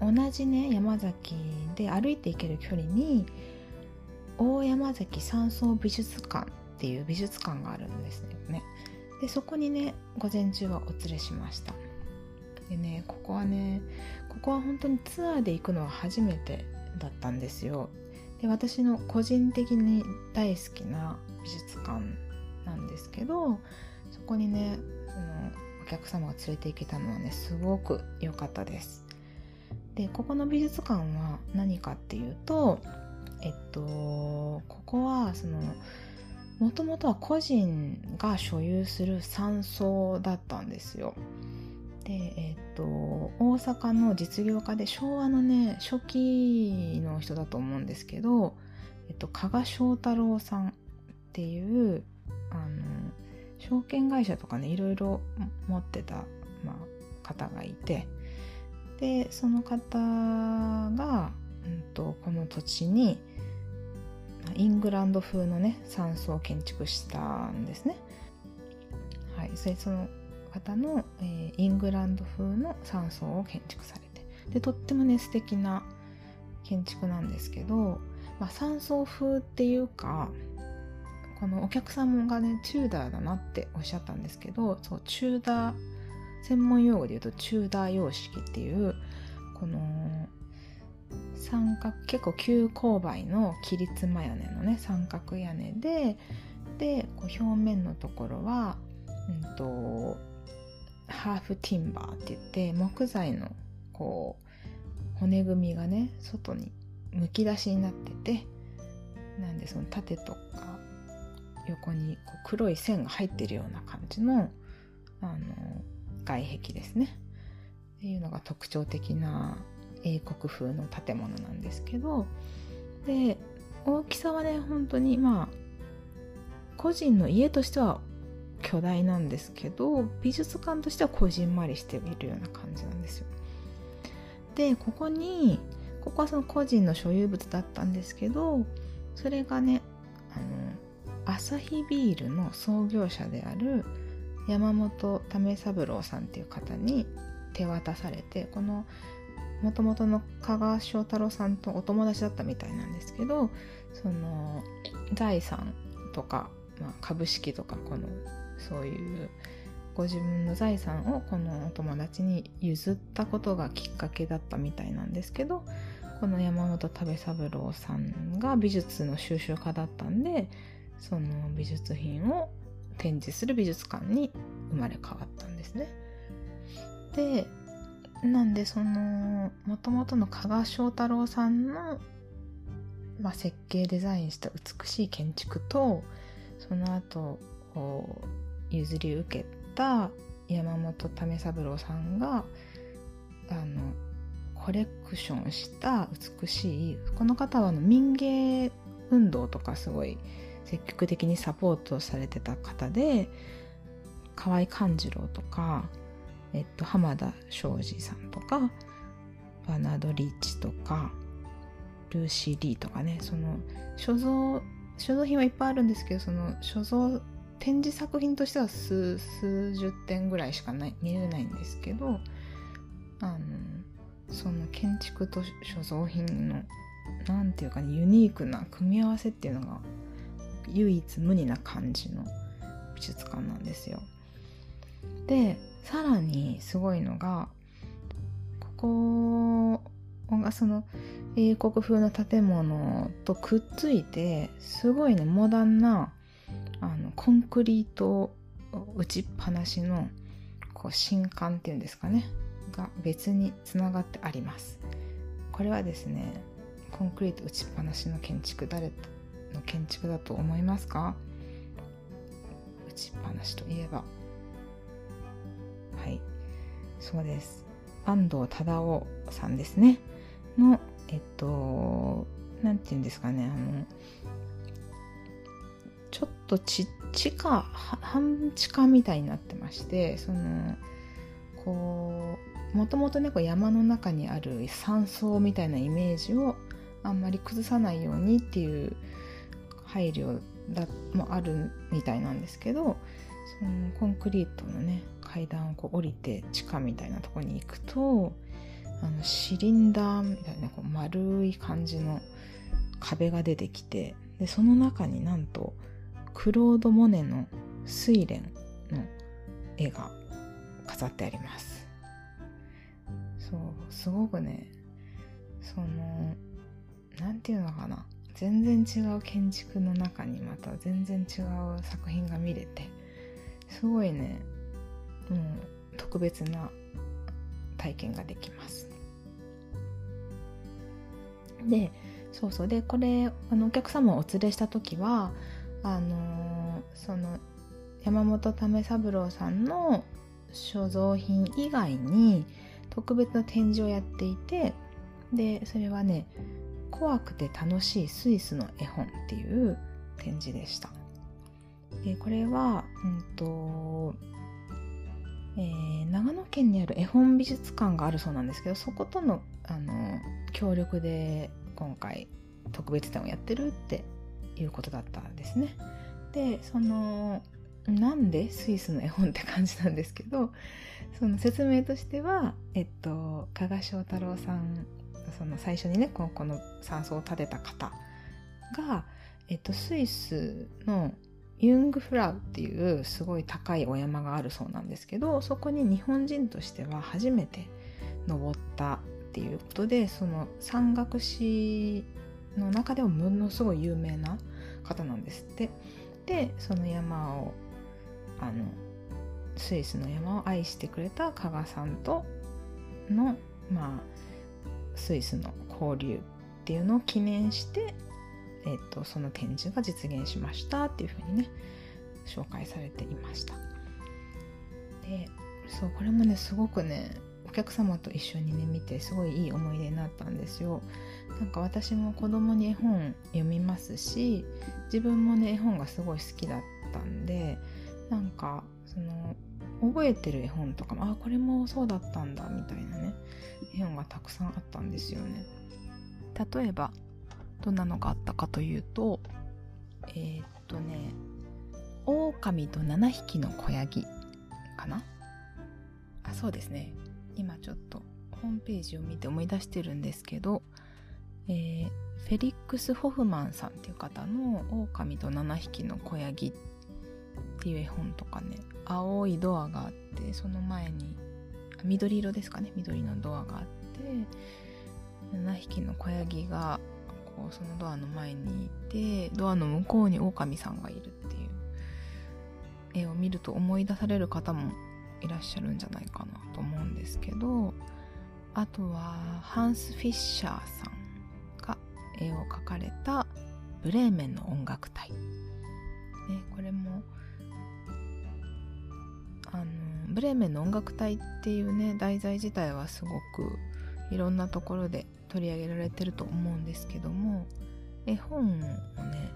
S1: 同じね山崎で歩いて行ける距離に大山崎山荘美術館っていう美術館があるんですよね。でそこにね午前中はお連れしました。でねここはねここは本当にツアーで行くのは初めてだったんですよ。で私の個人的に大好きな美術館なんですけどそこにねそのお客様が連れて行けたのはねすごく良かったです。でここの美術館は何かっていうとえっとここはそのもともとは個人が所有する山荘だったんですよ。で、えっ、と大阪の実業家で昭和のね初期の人だと思うんですけど、えっ、と、加賀翔太郎さんっていうあの証券会社とかねいろいろ持ってた、まあ、方がいてでその方が、うんと、この土地にイングランド風のね山荘を建築したんですね。はい、それその方の、えー、イングランド風の山荘を建築されてでとってもね素敵な建築なんですけどまあ、山荘風っていうかこのお客さんがねチューダーだなっておっしゃったんですけどそうチューダー専門用語で言うとチューダー様式っていうこの三角結構急勾配の切り妻屋根のね三角屋根ででこう表面のところは、うんと、ハーフティンバーって言って木材のこう骨組みがね外にむき出しになっててなんでその縦とか横にこう黒い線が入ってるような感じのあの外壁ですね。っていうのが特徴的な英国風の建物なんですけどで大きさはね本当にまあ個人の家としては巨大なんですけど美術館としてはこじんまりしているような感じなんですよ。でここにここはその個人の所有物だったんですけどそれがねあのアサヒビールの創業者である山本為三郎さんっていう方に手渡されてこのもともとの加賀翔太郎さんとお友達だったみたいなんですけどその財産とかまあ、株式とかこのそういうご自分の財産をこのお友達に譲ったことがきっかけだったみたいなんですけどこの山本為三郎さんが美術の収集家だったんでその美術品を展示する美術館に生まれ変わったんですね。でなんでそのもともとの加賀翔太郎さんの、まあ、設計デザインした美しい建築とその後こう譲り受けた山本為三郎さんがあのコレクションした美しいこの方はの民芸運動とかすごい積極的にサポートされてた方で河合勘次郎とか、えっと、浜田庄司さんとかバナード・リーチとかルーシー・リーとかねその所蔵所蔵品はいっぱいあるんですけどその所蔵展示作品としては数数十点ぐらいしかない見れないんですけどあのその建築と所蔵品の何て言うかねユニークな組み合わせっていうのが唯一無二な感じの美術館なんですよ。でさらにすごいのがここがその英国風の建物とくっついてすごいねモダンなあのコンクリート打ちっぱなしのこう新館っていうんですかねが別につながってあります。これはですねコンクリート打ちっぱなしの建築誰の建築だと思いますか？打ちっぱなしといえば。はい。そうです。安藤忠雄さんですね。のえっと、なんて言うんですかね、あの、ちょっとち地下、半地下みたいになってまして、その、こう、もともとね、こう山の中にある山荘みたいなイメージをあんまり崩さないようにっていう配慮だもあるみたいなんですけど、そのコンクリートのね、階段をこう降りて地下みたいなとこに行くと、あのシリンダーみたいなこう丸い感じの壁が出てきてでその中になんとクロード・モネの「睡蓮」の絵が飾ってあります。そうすごくねその何て言うのかな。全然違う建築の中にまた全然違う作品が見れてすごいねもう特別な体験ができます。でそうそう。でこれあのお客様をお連れした時はあのその山本為三郎さんの所蔵品以外に特別な展示をやっていてでそれはね怖くて楽しいスイスの絵本っていう展示でした。でこれは、うんとえー、長野県にある絵本美術館があるそうなんですけどそことのあの協力で今回特別展をやってるっていうことだったんですね。でそのなんでスイスの絵本って感じなんですけどその説明としてはえっと加賀翔太郎さんその最初にねこの山荘を建てた方が、えっと、スイスのユングフラウっていうすごい高いお山があるそうなんですけどそこに日本人としては初めて登ったっていうことでその山岳史の中でもものすごい有名な方なんですって。でその山をあのスイスの山を愛してくれた加賀さんとのまあスイスの交流っていうのを記念してえっと、その展示が実現しましたっていうふうにね紹介されていました。でそうこれもねすごくねお客様と一緒にね見てすごいいい思い出になったんですよ。なんか私も子供に絵本読みますし自分もね絵本がすごい好きだったんでなんかその覚えてる絵本とかもあこれもそうだったんだみたいなね絵本がたくさんあったんですよね。例えばどんなのがあったかというとえー、っとね「狼と7匹の子ヤギ」かな？あそうですね。今ちょっとホームページを見て思い出してるんですけど、えー、フェリックス・ホフマンさんっていう方の「狼と7匹の子ヤギ」っていう絵本とかね青いドアがあってその前に緑色ですかね。緑のドアがあって7匹の子ヤギがそのドアの前にいてドアの向こうに狼さんがいるっていう絵を見ると思い出される方もいらっしゃるんじゃないかなと思うんですけどあとはハンス・フィッシャーさんが絵を描かれたブレーメンの音楽隊、ね、これもあのブレーメンの音楽隊っていうね題材自体はすごくいろんなところで取り上げられてると思うんですけども絵本をね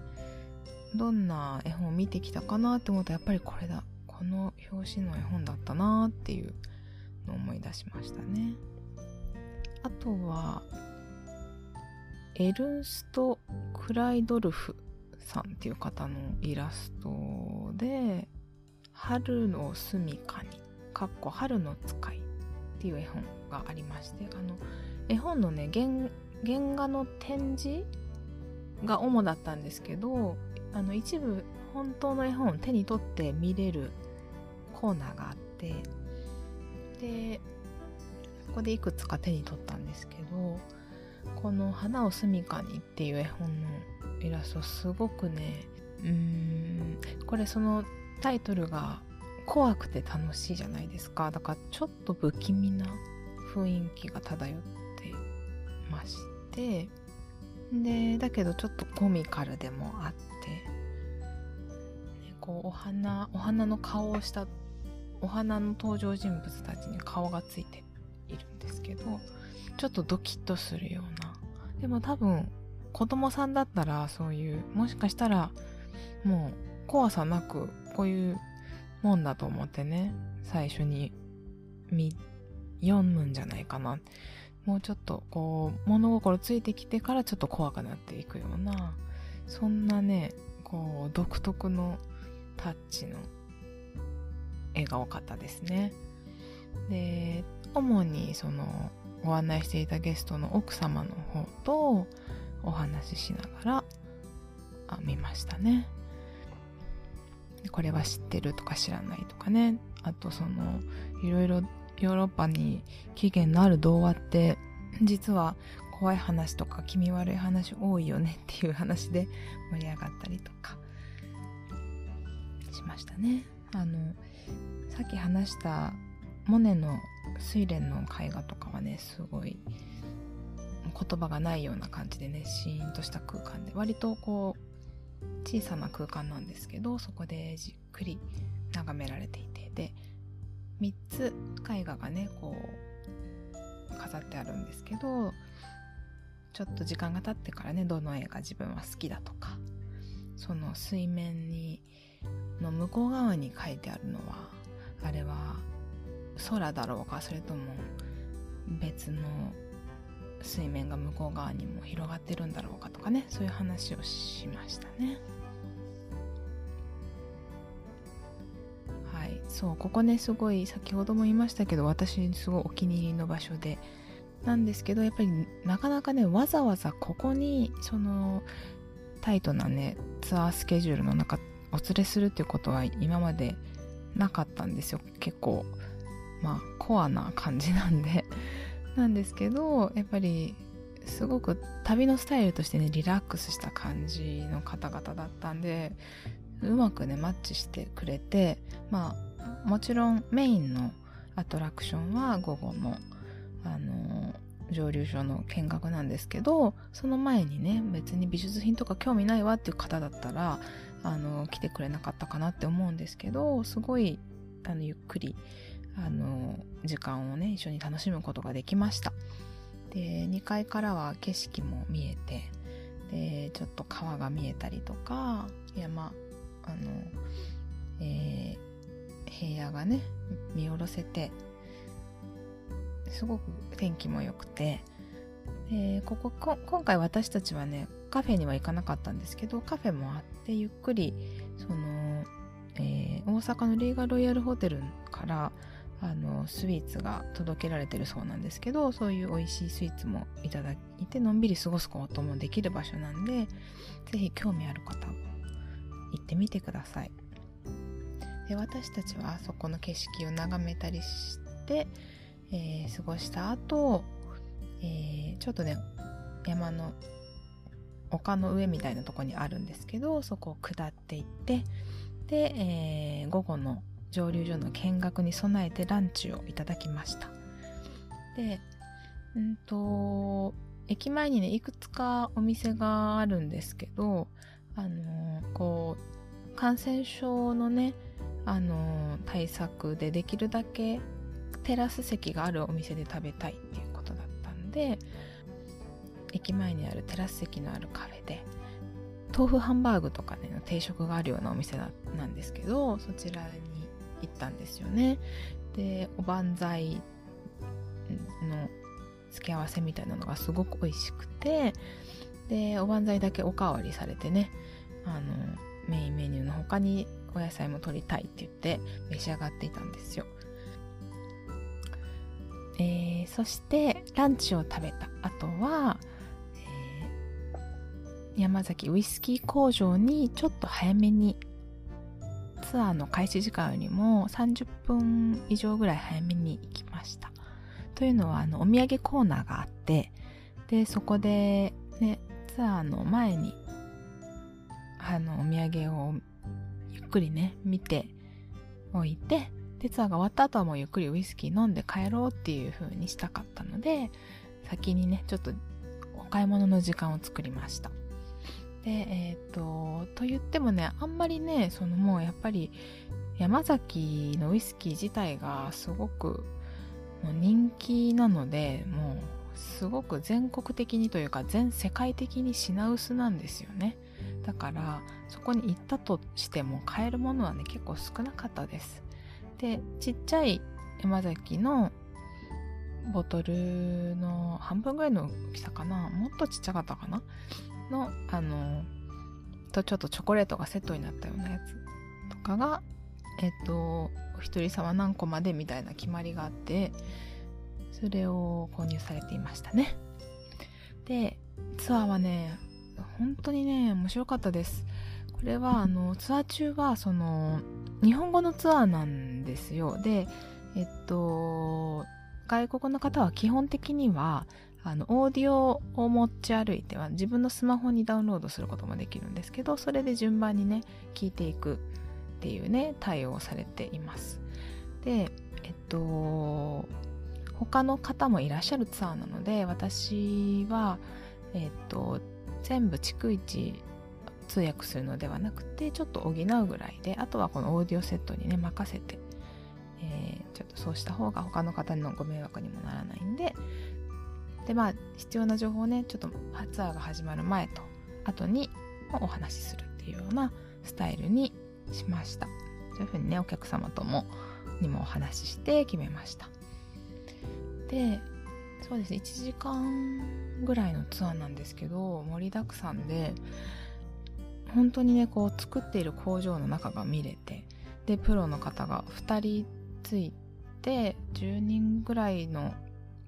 S1: どんな絵本を見てきたかなって思うとやっぱりこれだ。この表紙の絵本だったなっていうのを思い出しましたね。あとはエルンスト・クライドルフさんっていう方のイラストで「春の住みかに」かっこ春の使いっていう絵本がありましてあの絵本のね原画の展示が主だったんですけどあの一部本当の絵本を手に取って見れるコーナーがあってでここでいくつか手に取ったんですけどこの「花を住みかに」っていう絵本のイラストすごくねうーんこれそのタイトルが怖くて楽しいじゃないですか。だからちょっと不気味な雰囲気が漂ってましてでだけどちょっとコミカルでもあって、ね、こうお花お花の顔をしたお花の登場人物たちに顔がついているんですけどちょっとドキッとするような。でも多分子供さんだったらそういうもしかしたらもう怖さなくこういうもんだと思ってね最初に読むんじゃないかな。もうちょっとこう物心ついてきてからちょっと怖くなっていくようなそんなねこう独特のタッチの絵が多かったですね。で主にそのご案内していたゲストの奥様の方とお話ししながらあ見ましたね。これは知ってるとか知らないとかね。あとそのいろいろヨーロッパに起源のある童話って実は怖い話とか気味悪い話多いよねっていう話で盛り上がったりとかしましたね。あのさっき話したモネの睡蓮の絵画とかはねすごい言葉がないような感じでねシーンとした空間で割とこう小さな空間なんですけどそこでじっくり眺められていてで3つ絵画がねこう飾ってあるんですけどちょっと時間が経ってからねどの絵が自分は好きだとかその水面にの向こう側に書いてあるのはあれは空だろうかそれとも別の水面が向こう側にも広がってるんだろうかとかねそういう話をしましたね。そうここねすごい先ほども言いましたけど私にすごいお気に入りの場所で。なんですけどやっぱりなかなかねわざわざここにそのタイトなねツアースケジュールの中お連れするっていうことは今までなかったんですよ。結構まあコアな感じなんで。*laughs* なんですけどやっぱりすごく旅のスタイルとしてねリラックスした感じの方々だったんでうまくねマッチしてくれてまあもちろんメインのアトラクションは午後のあの蒸留所の見学なんですけどその前にね別に美術品とか興味ないわっていう方だったらあの来てくれなかったかなって思うんですけどすごいあのゆっくりあの時間をね一緒に楽しむことができました。で2階からは景色も見えてでちょっと川が見えたりとか山あの、えー、平野がね見下ろせてすごく天気も良くてでここ今回私たちはねカフェには行かなかったんですけどカフェもあってゆっくりその、えー、大阪のリーガロイヤルホテルからあのスイーツが届けられてるそうなんですけどそういう美味しいスイーツもいただいてのんびり過ごすこともできる場所なんで是非興味ある方行ってみてください。で私たちはそこの景色を眺めたりして、えー、過ごした後、えー、ちょっとね山の丘の上みたいなとこにあるんですけどそこを下っていってで、えー、午後の蒸留所の見学に備えてランチをいただきました。でうんと駅前にねいくつかお店があるんですけどあのー、こう感染症のねあの、対策でできるだけテラス席があるお店で食べたいっていうことだったんで駅前にあるテラス席のあるカフェで豆腐ハンバーグとかね定食があるようなお店なんですけどそちらに行ったんですよね。で、おばんざいの付け合わせみたいなのがすごく美味しくて、で、おばんざいだけおかわりされてね、あの、メインメニューの他にお野菜も取りたいって言って召し上がっていたんですよ。えー、そしてランチを食べた後は、えー、山崎ウイスキー工場にちょっと早めにツアーの開始時間よりも30分以上ぐらい早めに行きました。というのはあのお土産コーナーがあってでそこで、ね、ツアーの前にあのお土産をくりね見ておいてでツアーが終わった後はもうゆっくりウイスキー飲んで帰ろうっていう風にしたかったので先にねちょっとお買い物の時間を作りました。で、えっ、ー、と、と言ってもね、あんまりね、そのもうやっぱり山崎のウイスキー自体がすごくもう人気なので、もうすごく全国的にというか全世界的に品薄なんですよね。だからそこに行ったとしても買えるものはね結構少なかったです。で、ちっちゃい山崎のボトルの半分ぐらいの大きさかなもっとちっちゃかったかな？の、あの、とちょっとチョコレートがセットになったようなやつとかが、えっと、お一人様何個までみたいな決まりがあって、それを購入されていましたね。で、ツアーはね、本当にね、面白かったです。これは、あの、ツアー中は、その、日本語のツアーなんですよ。で、えっと、外国の方は基本的には、あの、オーディオを持ち歩いては自分のスマホにダウンロードすることもできるんですけど、それで順番にね、聞いていくっていうね、対応をされています。で、えっと、他の方もいらっしゃるツアーなので、私は、えっと、全部逐一通訳するのではなくて、ちょっと補うぐらいで、あとはこのオーディオセットにね、任せて、えー、ちょっとそうした方が他の方のご迷惑にもならないんで、でまあ必要な情報をねちょっとツアーが始まる前と後にお話しするっていうようなスタイルにしました。そういうふうにねお客様ともにもお話しして決めました。でそうですね。1時間ぐらいのツアーなんですけど盛りだくさんで本当にねこう作っている工場の中が見れてでプロの方が2人ついて10人ぐらいの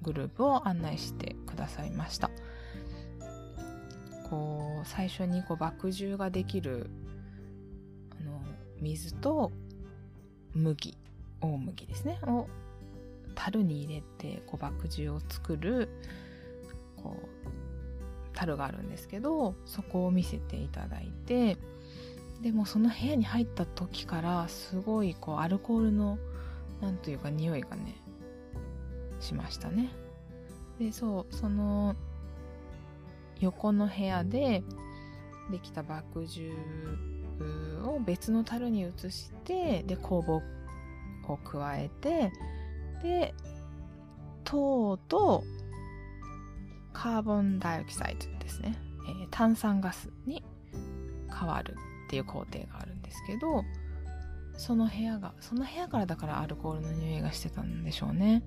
S1: グループを案内してくださいました。こう最初にこう麦汁ができるあの水と麦大麦ですねを樽に入れてこう麦汁を作るこう樽があるんですけどそこを見せていただいてでもその部屋に入った時からすごいこうアルコールのなんというか匂いがねしましたね。でそうその横の部屋でできた麦汁を別の樽に移してで酵母を加えてで糖とカーボンダイオキサイドですね、えー、炭酸ガスに変わるっていう工程があるんですけどその部屋がその部屋からだからアルコールの匂いがしてたんでしょうね。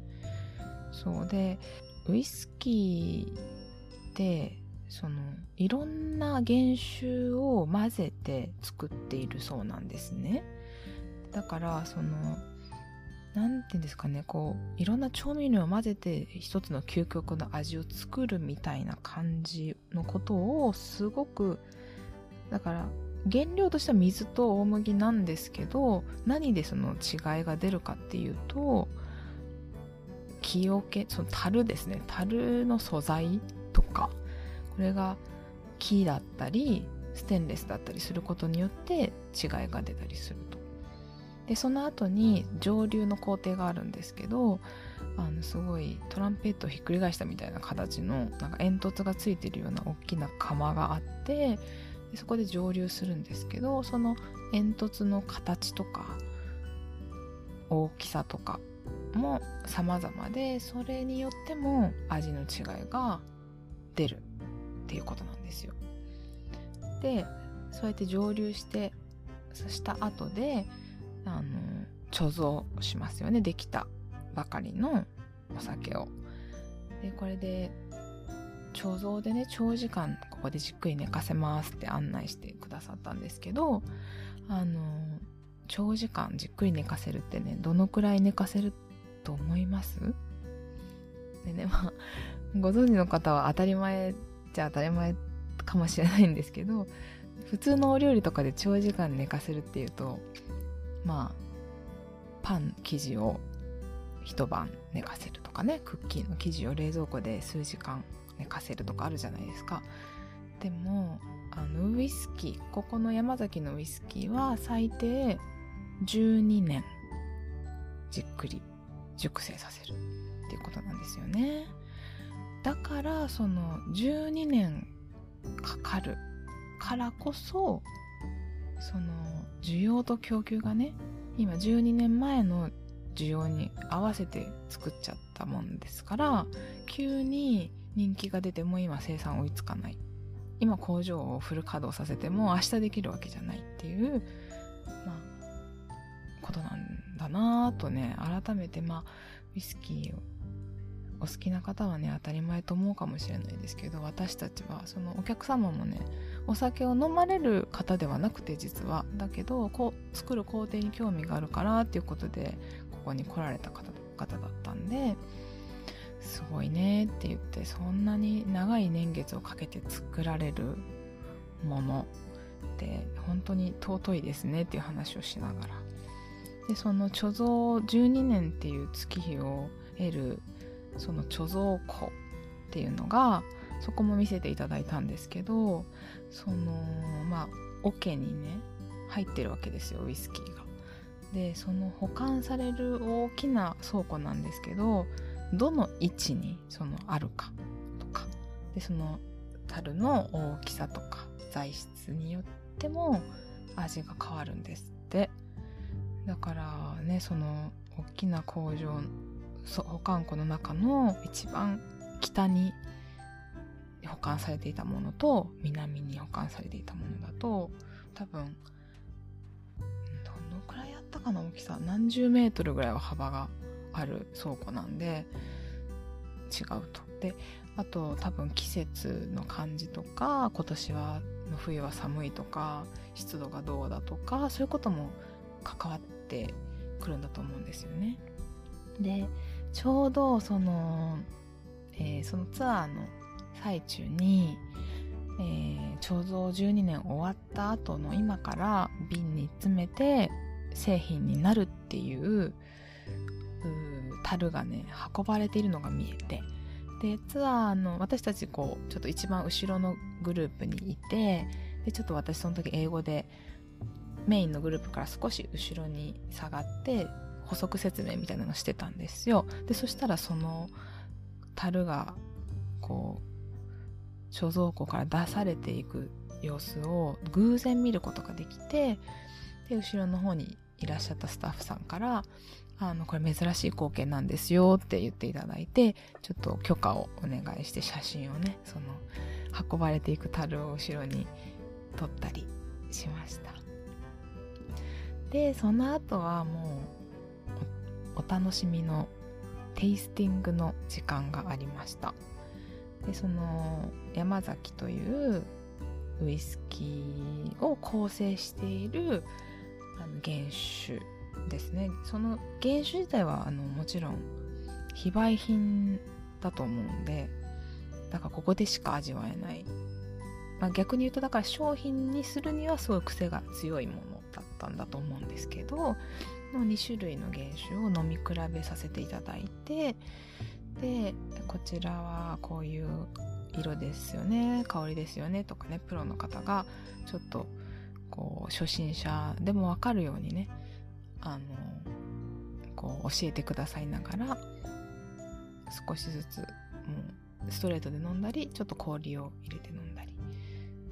S1: そうでウイスキーってそのいろんな原酒を混ぜて作っているそうなんですね。だからその何て言うんですかねこういろんな調味料を混ぜて一つの究極の味を作るみたいな感じのことをすごくだから原料としては水と大麦なんですけど何でその違いが出るかっていうと木桶その樽ですね樽の素材とかこれが木だったりステンレスだったりすることによって違いが出たりすると。でその後に上流の工程があるんですけどあのすごいトランペットをひっくり返したみたいな形のなんか煙突がついてるような大きな釜があってでそこで蒸留するんですけどその煙突の形とか大きさとかも様々でそれによっても味の違いが出るっていうことなんですよ。でそうやって蒸留してそした後であの貯蔵しますよねできたばかりのお酒を。でこれで貯蔵でね長時間ここでじっくり寝かせますって案内してくださったんですけどあの長時間じっくり寝かせるってねどのくらい寝かせると思います？でねまあご存知の方は当たり前じゃ当たり前かもしれないんですけど普通のお料理とかで長時間寝かせるっていうとまあパン生地を一晩寝かせるとかねクッキーの生地を冷蔵庫で数時間寝かせるとかあるじゃないですか。でもあのウイスキーここの山崎のウイスキーは最低12年じっくり熟成させるっていうことなんですよね。だからその12年かかるからこそその需要と供給がね今12年前の需要に合わせて作っちゃったもんですから急に人気が出ても今生産追いつかない。今工場をフル稼働させても明日できるわけじゃないっていうまあことなんだなぁとね改めてまあウイスキーをお好きな方はね当たり前と思うかもしれないですけど私たちはそのお客様もねお酒を飲まれる方ではなくて実は。だけどこう作る工程に興味があるからっていうことでここに来られた方だったんですごいねって言ってそんなに長い年月をかけて作られるものって本当に尊いですねっていう話をしながら。でその貯蔵12年っていう月日を得るその貯蔵庫っていうのがそこも見せていただいたんですけどそのまあ桶にね入ってるわけですよウイスキーが。でその保管される大きな倉庫なんですけどどの位置にそのあるかとかでその樽の大きさとか材質によっても味が変わるんですってだからねその大きな工場そ保管庫の中の一番北に保管されていたものと南に保管されていたものだと多分どのくらいあったかな大きさ何十メートルぐらいは幅がある倉庫なんで違うと。であと多分季節の感じとか今年はの冬は寒いとか湿度がどうだとかそういうことも関わってくるんだと思うんですよね。でちょうどその、えー、そのツアーの最中にえー、ちょうど12年終わった後の今から瓶に詰めて製品になるっていう樽がね運ばれているのが見えて。でツアーの私たちこうちょっと一番後ろのグループにいてでちょっと私その時英語でメインのグループから少し後ろに下がって補足説明みたいなのしてたんですよでそしたらその樽がこう貯蔵庫から出されていく様子を偶然見ることができてで後ろの方にいらっしゃったスタッフさんからあの、これ珍しい光景なんですよって言っていただいて、ちょっと許可をお願いして写真をね、その、運ばれていく樽を後ろに撮ったりしました。で、その後はもうお、楽しみのテイスティングの時間がありました。で、その、山崎というウイスキーを構成しているあの原酒ですねその原酒自体はあのもちろん非売品だと思うんでだからここでしか味わえない、まあ、逆に言うとだから商品にするにはすごい癖が強いものだったんだと思うんですけどの2種類の原酒を飲み比べさせていただいてでこちらはこういう色ですよね香りですよねとかねプロの方がちょっとこう初心者でもわかるようにねあのこう教えてくださいながら少しずつもうストレートで飲んだりちょっと氷を入れて飲んだり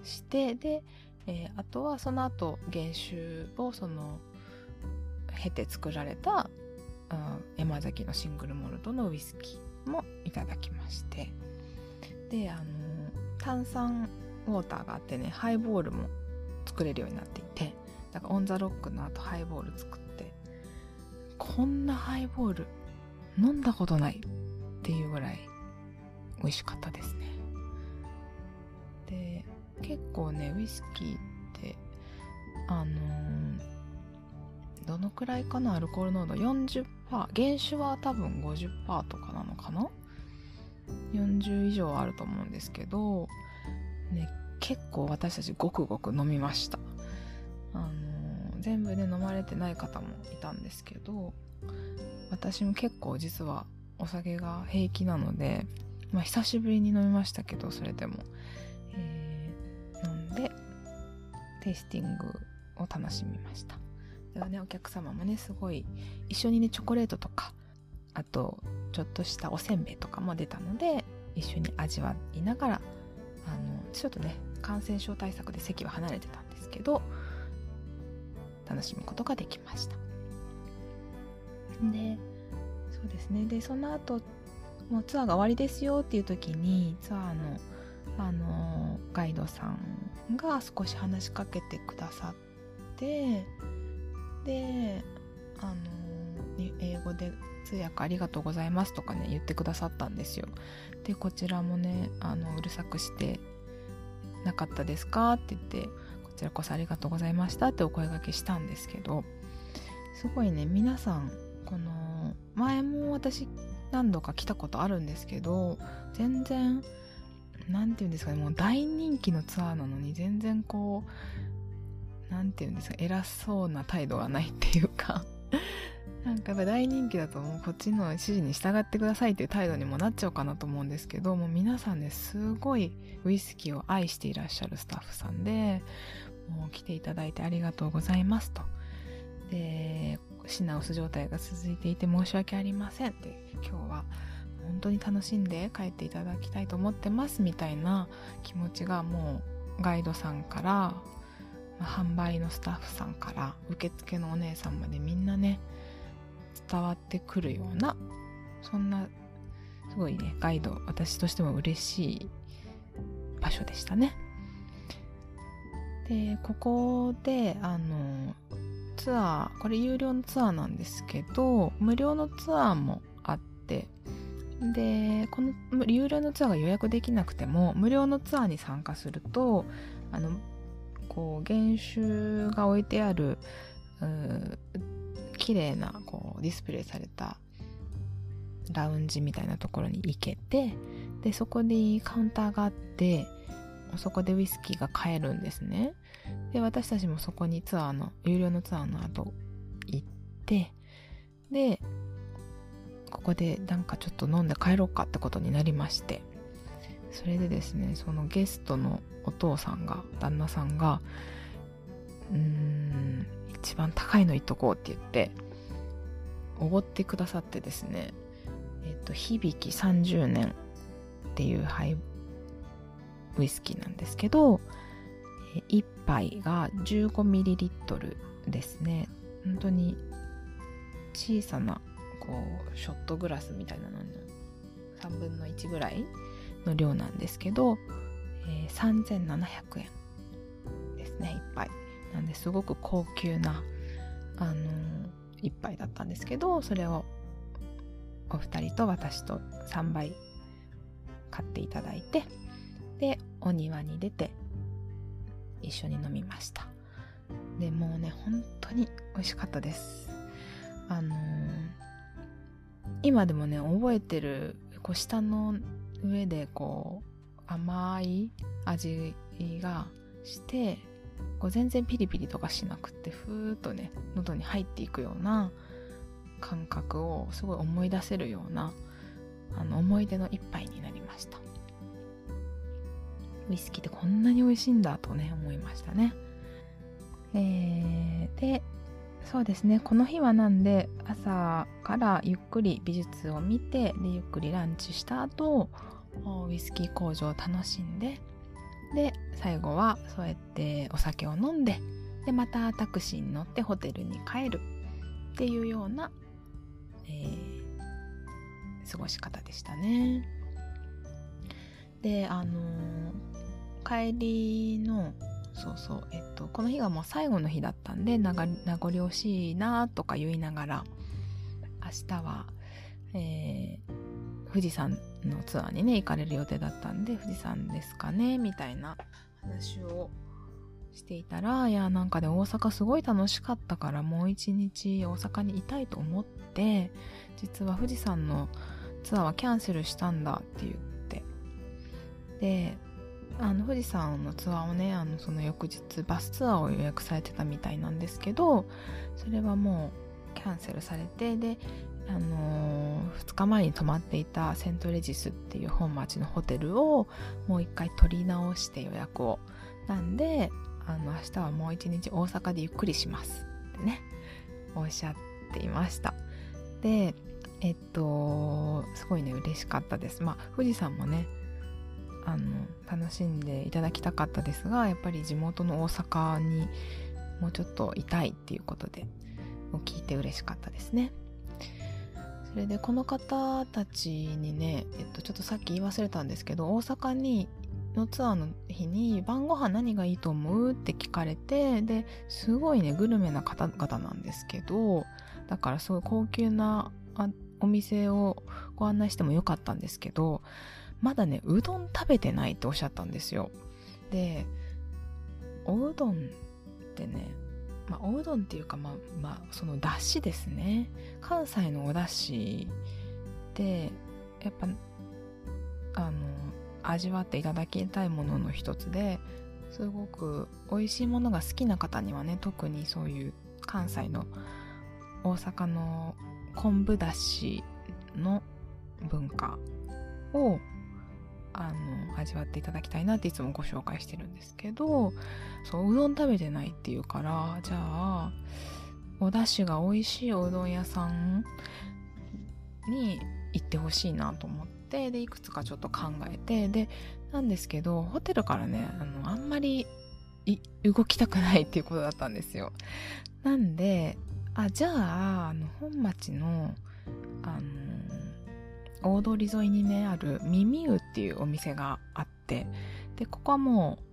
S1: してで、えー、あとはその後原酒をその経て作られた、うん、山崎のシングルモルトのウイスキーもいただきまして。であの炭酸ウォーターがあってねハイボールも作れるようになっていてだからオン・ザ・ロックの後ハイボール作ってこんなハイボール飲んだことないっていうぐらい美味しかったですね。で結構ねウイスキーってあのー、どのくらいかな？アルコール濃度？40%原酒は多分50%とかなのかな？40以上あると思うんですけどね結構私たちごくごく飲みました。あの全部で飲まれてない方もいたんですけど私も結構実はお酒が平気なので、まあ、久しぶりに飲みましたけどそれでも、えー、飲んでテイスティングを楽しみました。ねお客様もねすごい一緒にねチョコレートとかあとちょっとしたおせんべいとかも出たので一緒に味わいながらあのちょっとね感染症対策で席は離れてたんですけど楽しむことができました。でそうですね。でその後もうツアーが終わりですよっていう時にツアーのあのガイドさんが少し話しかけてくださってであの英語で通訳ありがとうございますとかね言ってくださったんですよ。でこちらもねあのうるさくしてなかったですか？って言ってこちらこそありがとうございましたってお声掛けしたんですけどすごいね皆さんこの前も私何度か来たことあるんですけど全然何て言うんですかねもう大人気のツアーなのに全然こう何て言うんですか偉そうな態度がないっていうか *laughs* なんかやっぱ大人気だともうこっちの指示に従ってくださいっていう態度にもなっちゃうかなと思うんですけどもう皆さんねすごいウイスキーを愛していらっしゃるスタッフさんでもう来ていただいてありがとうございますと。で、品薄状態が続いていて申し訳ありませんって、今日は本当に楽しんで帰っていただきたいと思ってますみたいな気持ちがもうガイドさんから、販売のスタッフさんから受付のお姉さんまでみんなね伝わってくるようなそんなすごいねガイド私としても嬉しい場所でしたね。でここであのツアーこれ有料のツアーなんですけど無料のツアーもあってでこの有料のツアーが予約できなくても無料のツアーに参加するとあのこう原酒が置いてある綺麗なこうディスプレイされたラウンジみたいなところに行けてでそこにカウンターがあってそこでウイスキーが買えるんですね。で私たちもそこにツアーの有料のツアーの後行ってでここでなんかちょっと飲んで帰ろうかってことになりまして。それでですねそのゲストのお父さんが旦那さんがうーん一番高いのいっとこうって言っておごってくださってですねえっと響き30年っていうハイウイスキーなんですけど1杯が 15ml ですね。本当に小さなこうショットグラスみたいなのの3分の1ぐらいの量なんですけど、えー、3700円ですね1杯。なんですごく高級なあのー、1杯だったんですけどそれをお二人と私と3杯買っていただいてでお庭に出て一緒に飲みました。でもうね本当に美味しかったです。あのー、今でもね覚えてるこう舌の上でこう甘い味がしてこう全然ピリピリとかしなくってふーっとね喉に入っていくような感覚をすごい思い出せるようなあの思い出の一杯になりました。ウイスキーってこんなに美味しいんだとね思いましたね。えー、でそうですね。この日はなんで朝からゆっくり美術を見てでゆっくりランチした後ウイスキー工場を楽しんでで最後はそうやってお酒を飲んででまたタクシーに乗ってホテルに帰るっていうような、えー、過ごし方でしたね。であのー、帰りのそうそうえっとこの日がもう最後の日だったんで名残惜しいなとか言いながら明日は、えー、富士山のツアーにね行かれる予定だったんで富士山ですかねみたいな話をしていたらいやなんかね大阪すごい楽しかったからもう一日大阪にいたいと思って実は富士山のツアーはキャンセルしたんだって言って。であの富士山のツアーをねあのその翌日バスツアーを予約されてたみたいなんですけどそれはもうキャンセルされてで、あのー、2日前に泊まっていたセントレジスっていう本町のホテルをもう一回取り直して予約を。なんであの明日はもう一日大阪でゆっくりしますってねおっしゃっていました。でえっとすごいね嬉しかったです。まあ富士山もねあの楽しんでいただきたかったですがやっぱり地元の大阪にもうちょっといたいっていうことで聞いて嬉しかったですね。それでこの方たちにね、えっと、ちょっとさっき言い忘れたんですけど大阪にのツアーの日に晩ご飯何がいいと思う？って聞かれてですごいねグルメな方々なんですけどだからすごい高級なお店をご案内してもよかったんですけどまだね、うどん食べてないっておっしゃったんですよ。で、おうどんってね、まあ、おうどんっていうか、まあ、まあ、そのだしですね。関西のおだしで、やっぱ、あの、味わっていただきたいものの一つで、すごく美味しいものが好きな方にはね、特にそういう関西の大阪の昆布だしの文化をあの味わっていただきたいなっていつもご紹介してるんですけどそううどん食べてないっていうからじゃあお出汁が美味しいおうどん屋さんに行ってほしいなと思ってでいくつかちょっと考えてでなんですけどホテルからねあのあんまり動きたくないっていうことだったんですよ。なんであじゃああの本町のあの大通り沿いにねある耳うっていうお店があってでここはもう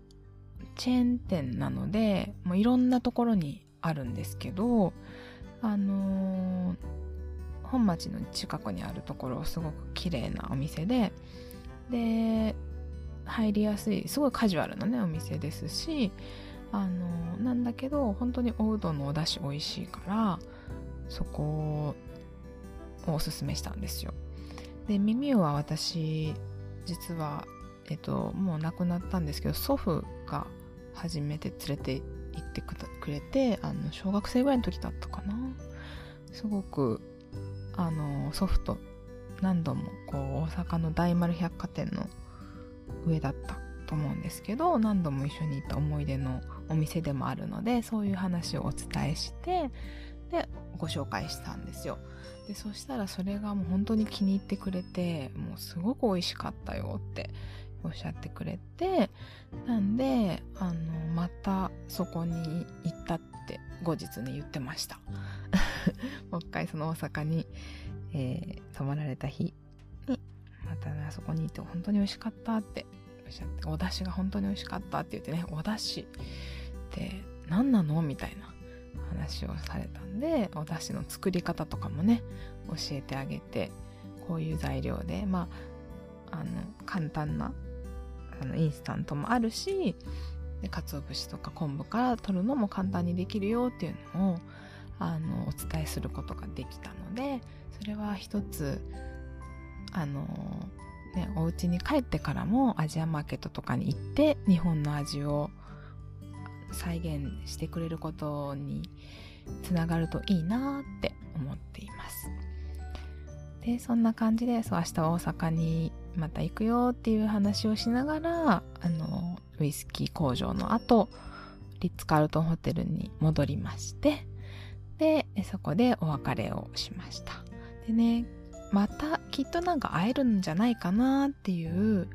S1: チェーン店なのでもういろんなところにあるんですけどあのー、本町の近くにあるところすごく綺麗なお店でで入りやすいすごいカジュアルなねお店ですしあのー、なんだけど本当におうどんのお出汁美味しいからそこをおすすめしたんですよ。で耳は私実はえっと、もう亡くなったんですけど祖父が初めて連れて行ってくれてあの小学生ぐらいの時だったかな。すごくあの祖父と何度もこう大阪の大丸百貨店の上だったと思うんですけど何度も一緒に行った思い出のお店でもあるのでそういう話をお伝えしてでご紹介したんですよ。でそしたらそれがもう本当に気に入ってくれてもうすごく美味しかったよっておっしゃってくれてなんであのまたそこに行ったって後日ね言ってました。*laughs* もう一回その大阪に、えー、泊まられた日にまたねそこに行って本当に美味しかったっておっしゃってお出汁が本当に美味しかったって言ってねお出汁って何なのみたいな。話をされたんでお出汁の作り方とかもね教えてあげてこういう材料でまああの簡単なあのインスタントもあるしで鰹節とか昆布から取るのも簡単にできるよっていうのをあのお伝えすることができたのでそれは一つあのねお家に帰ってからもアジアマーケットとかに行って日本の味を再現してくれることにつながるといいなって思っています。でそんな感じでそう明日は大阪にまた行くよっていう話をしながらあのウイスキー工場の後リッツ・カールトンホテルに戻りましてでそこでお別れをしました。でねまたきっとなんか会えるんじゃないかなっていう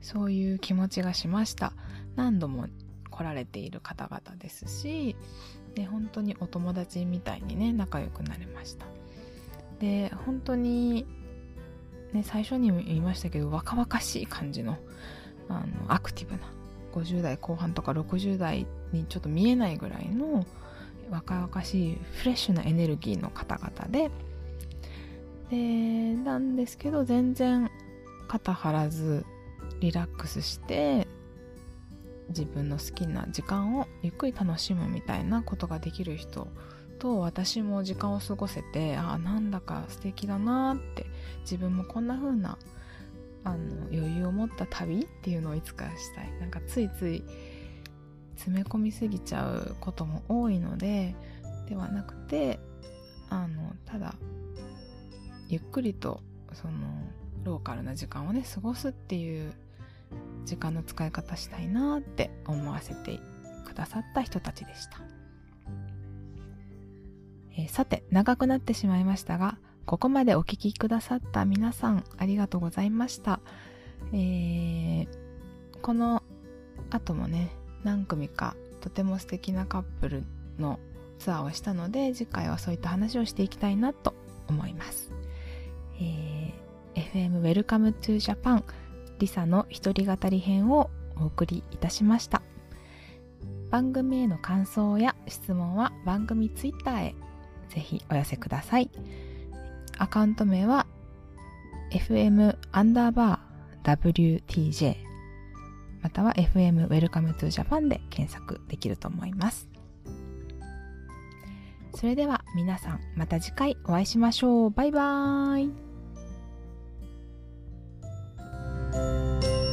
S1: そういう気持ちがしました。何度も来られている方々ですしで本当にお友達みたいにね仲良くなれました。で本当にね最初にも言いましたけど若々しい感じのあのアクティブな50代後半とか60代にちょっと見えないぐらいの若々しいフレッシュなエネルギーの方々ででなんですけど全然肩張らずリラックスして自分の好きな時間をゆっくり楽しむみたいなことができる人と私も時間を過ごせてあなんだか素敵だなって自分もこんな風なあの余裕を持った旅っていうのをいつかしたい。なんかついつい詰め込みすぎちゃうことも多いのでではなくてあのただゆっくりとそのローカルな時間をね過ごすっていう時間の使い方したいなって思わせてくださった人たちでした、えー、さて長くなってしまいましたがここまでお聴きくださった皆さんありがとうございました、えー、この後もね何組かとても素敵なカップルのツアーをしたので次回はそういった話をしていきたいなと思います、えー、FM Welcome to Japan リサの一人語り編をお送りいたしました。番組への感想や質問は番組ツイッターへぜひお寄せください。アカウント名は fm アンダーバー wtj または FM Welcome to Japan で検索できると思います。それでは皆さんまた次回お会いしましょう。バイバーイ。Música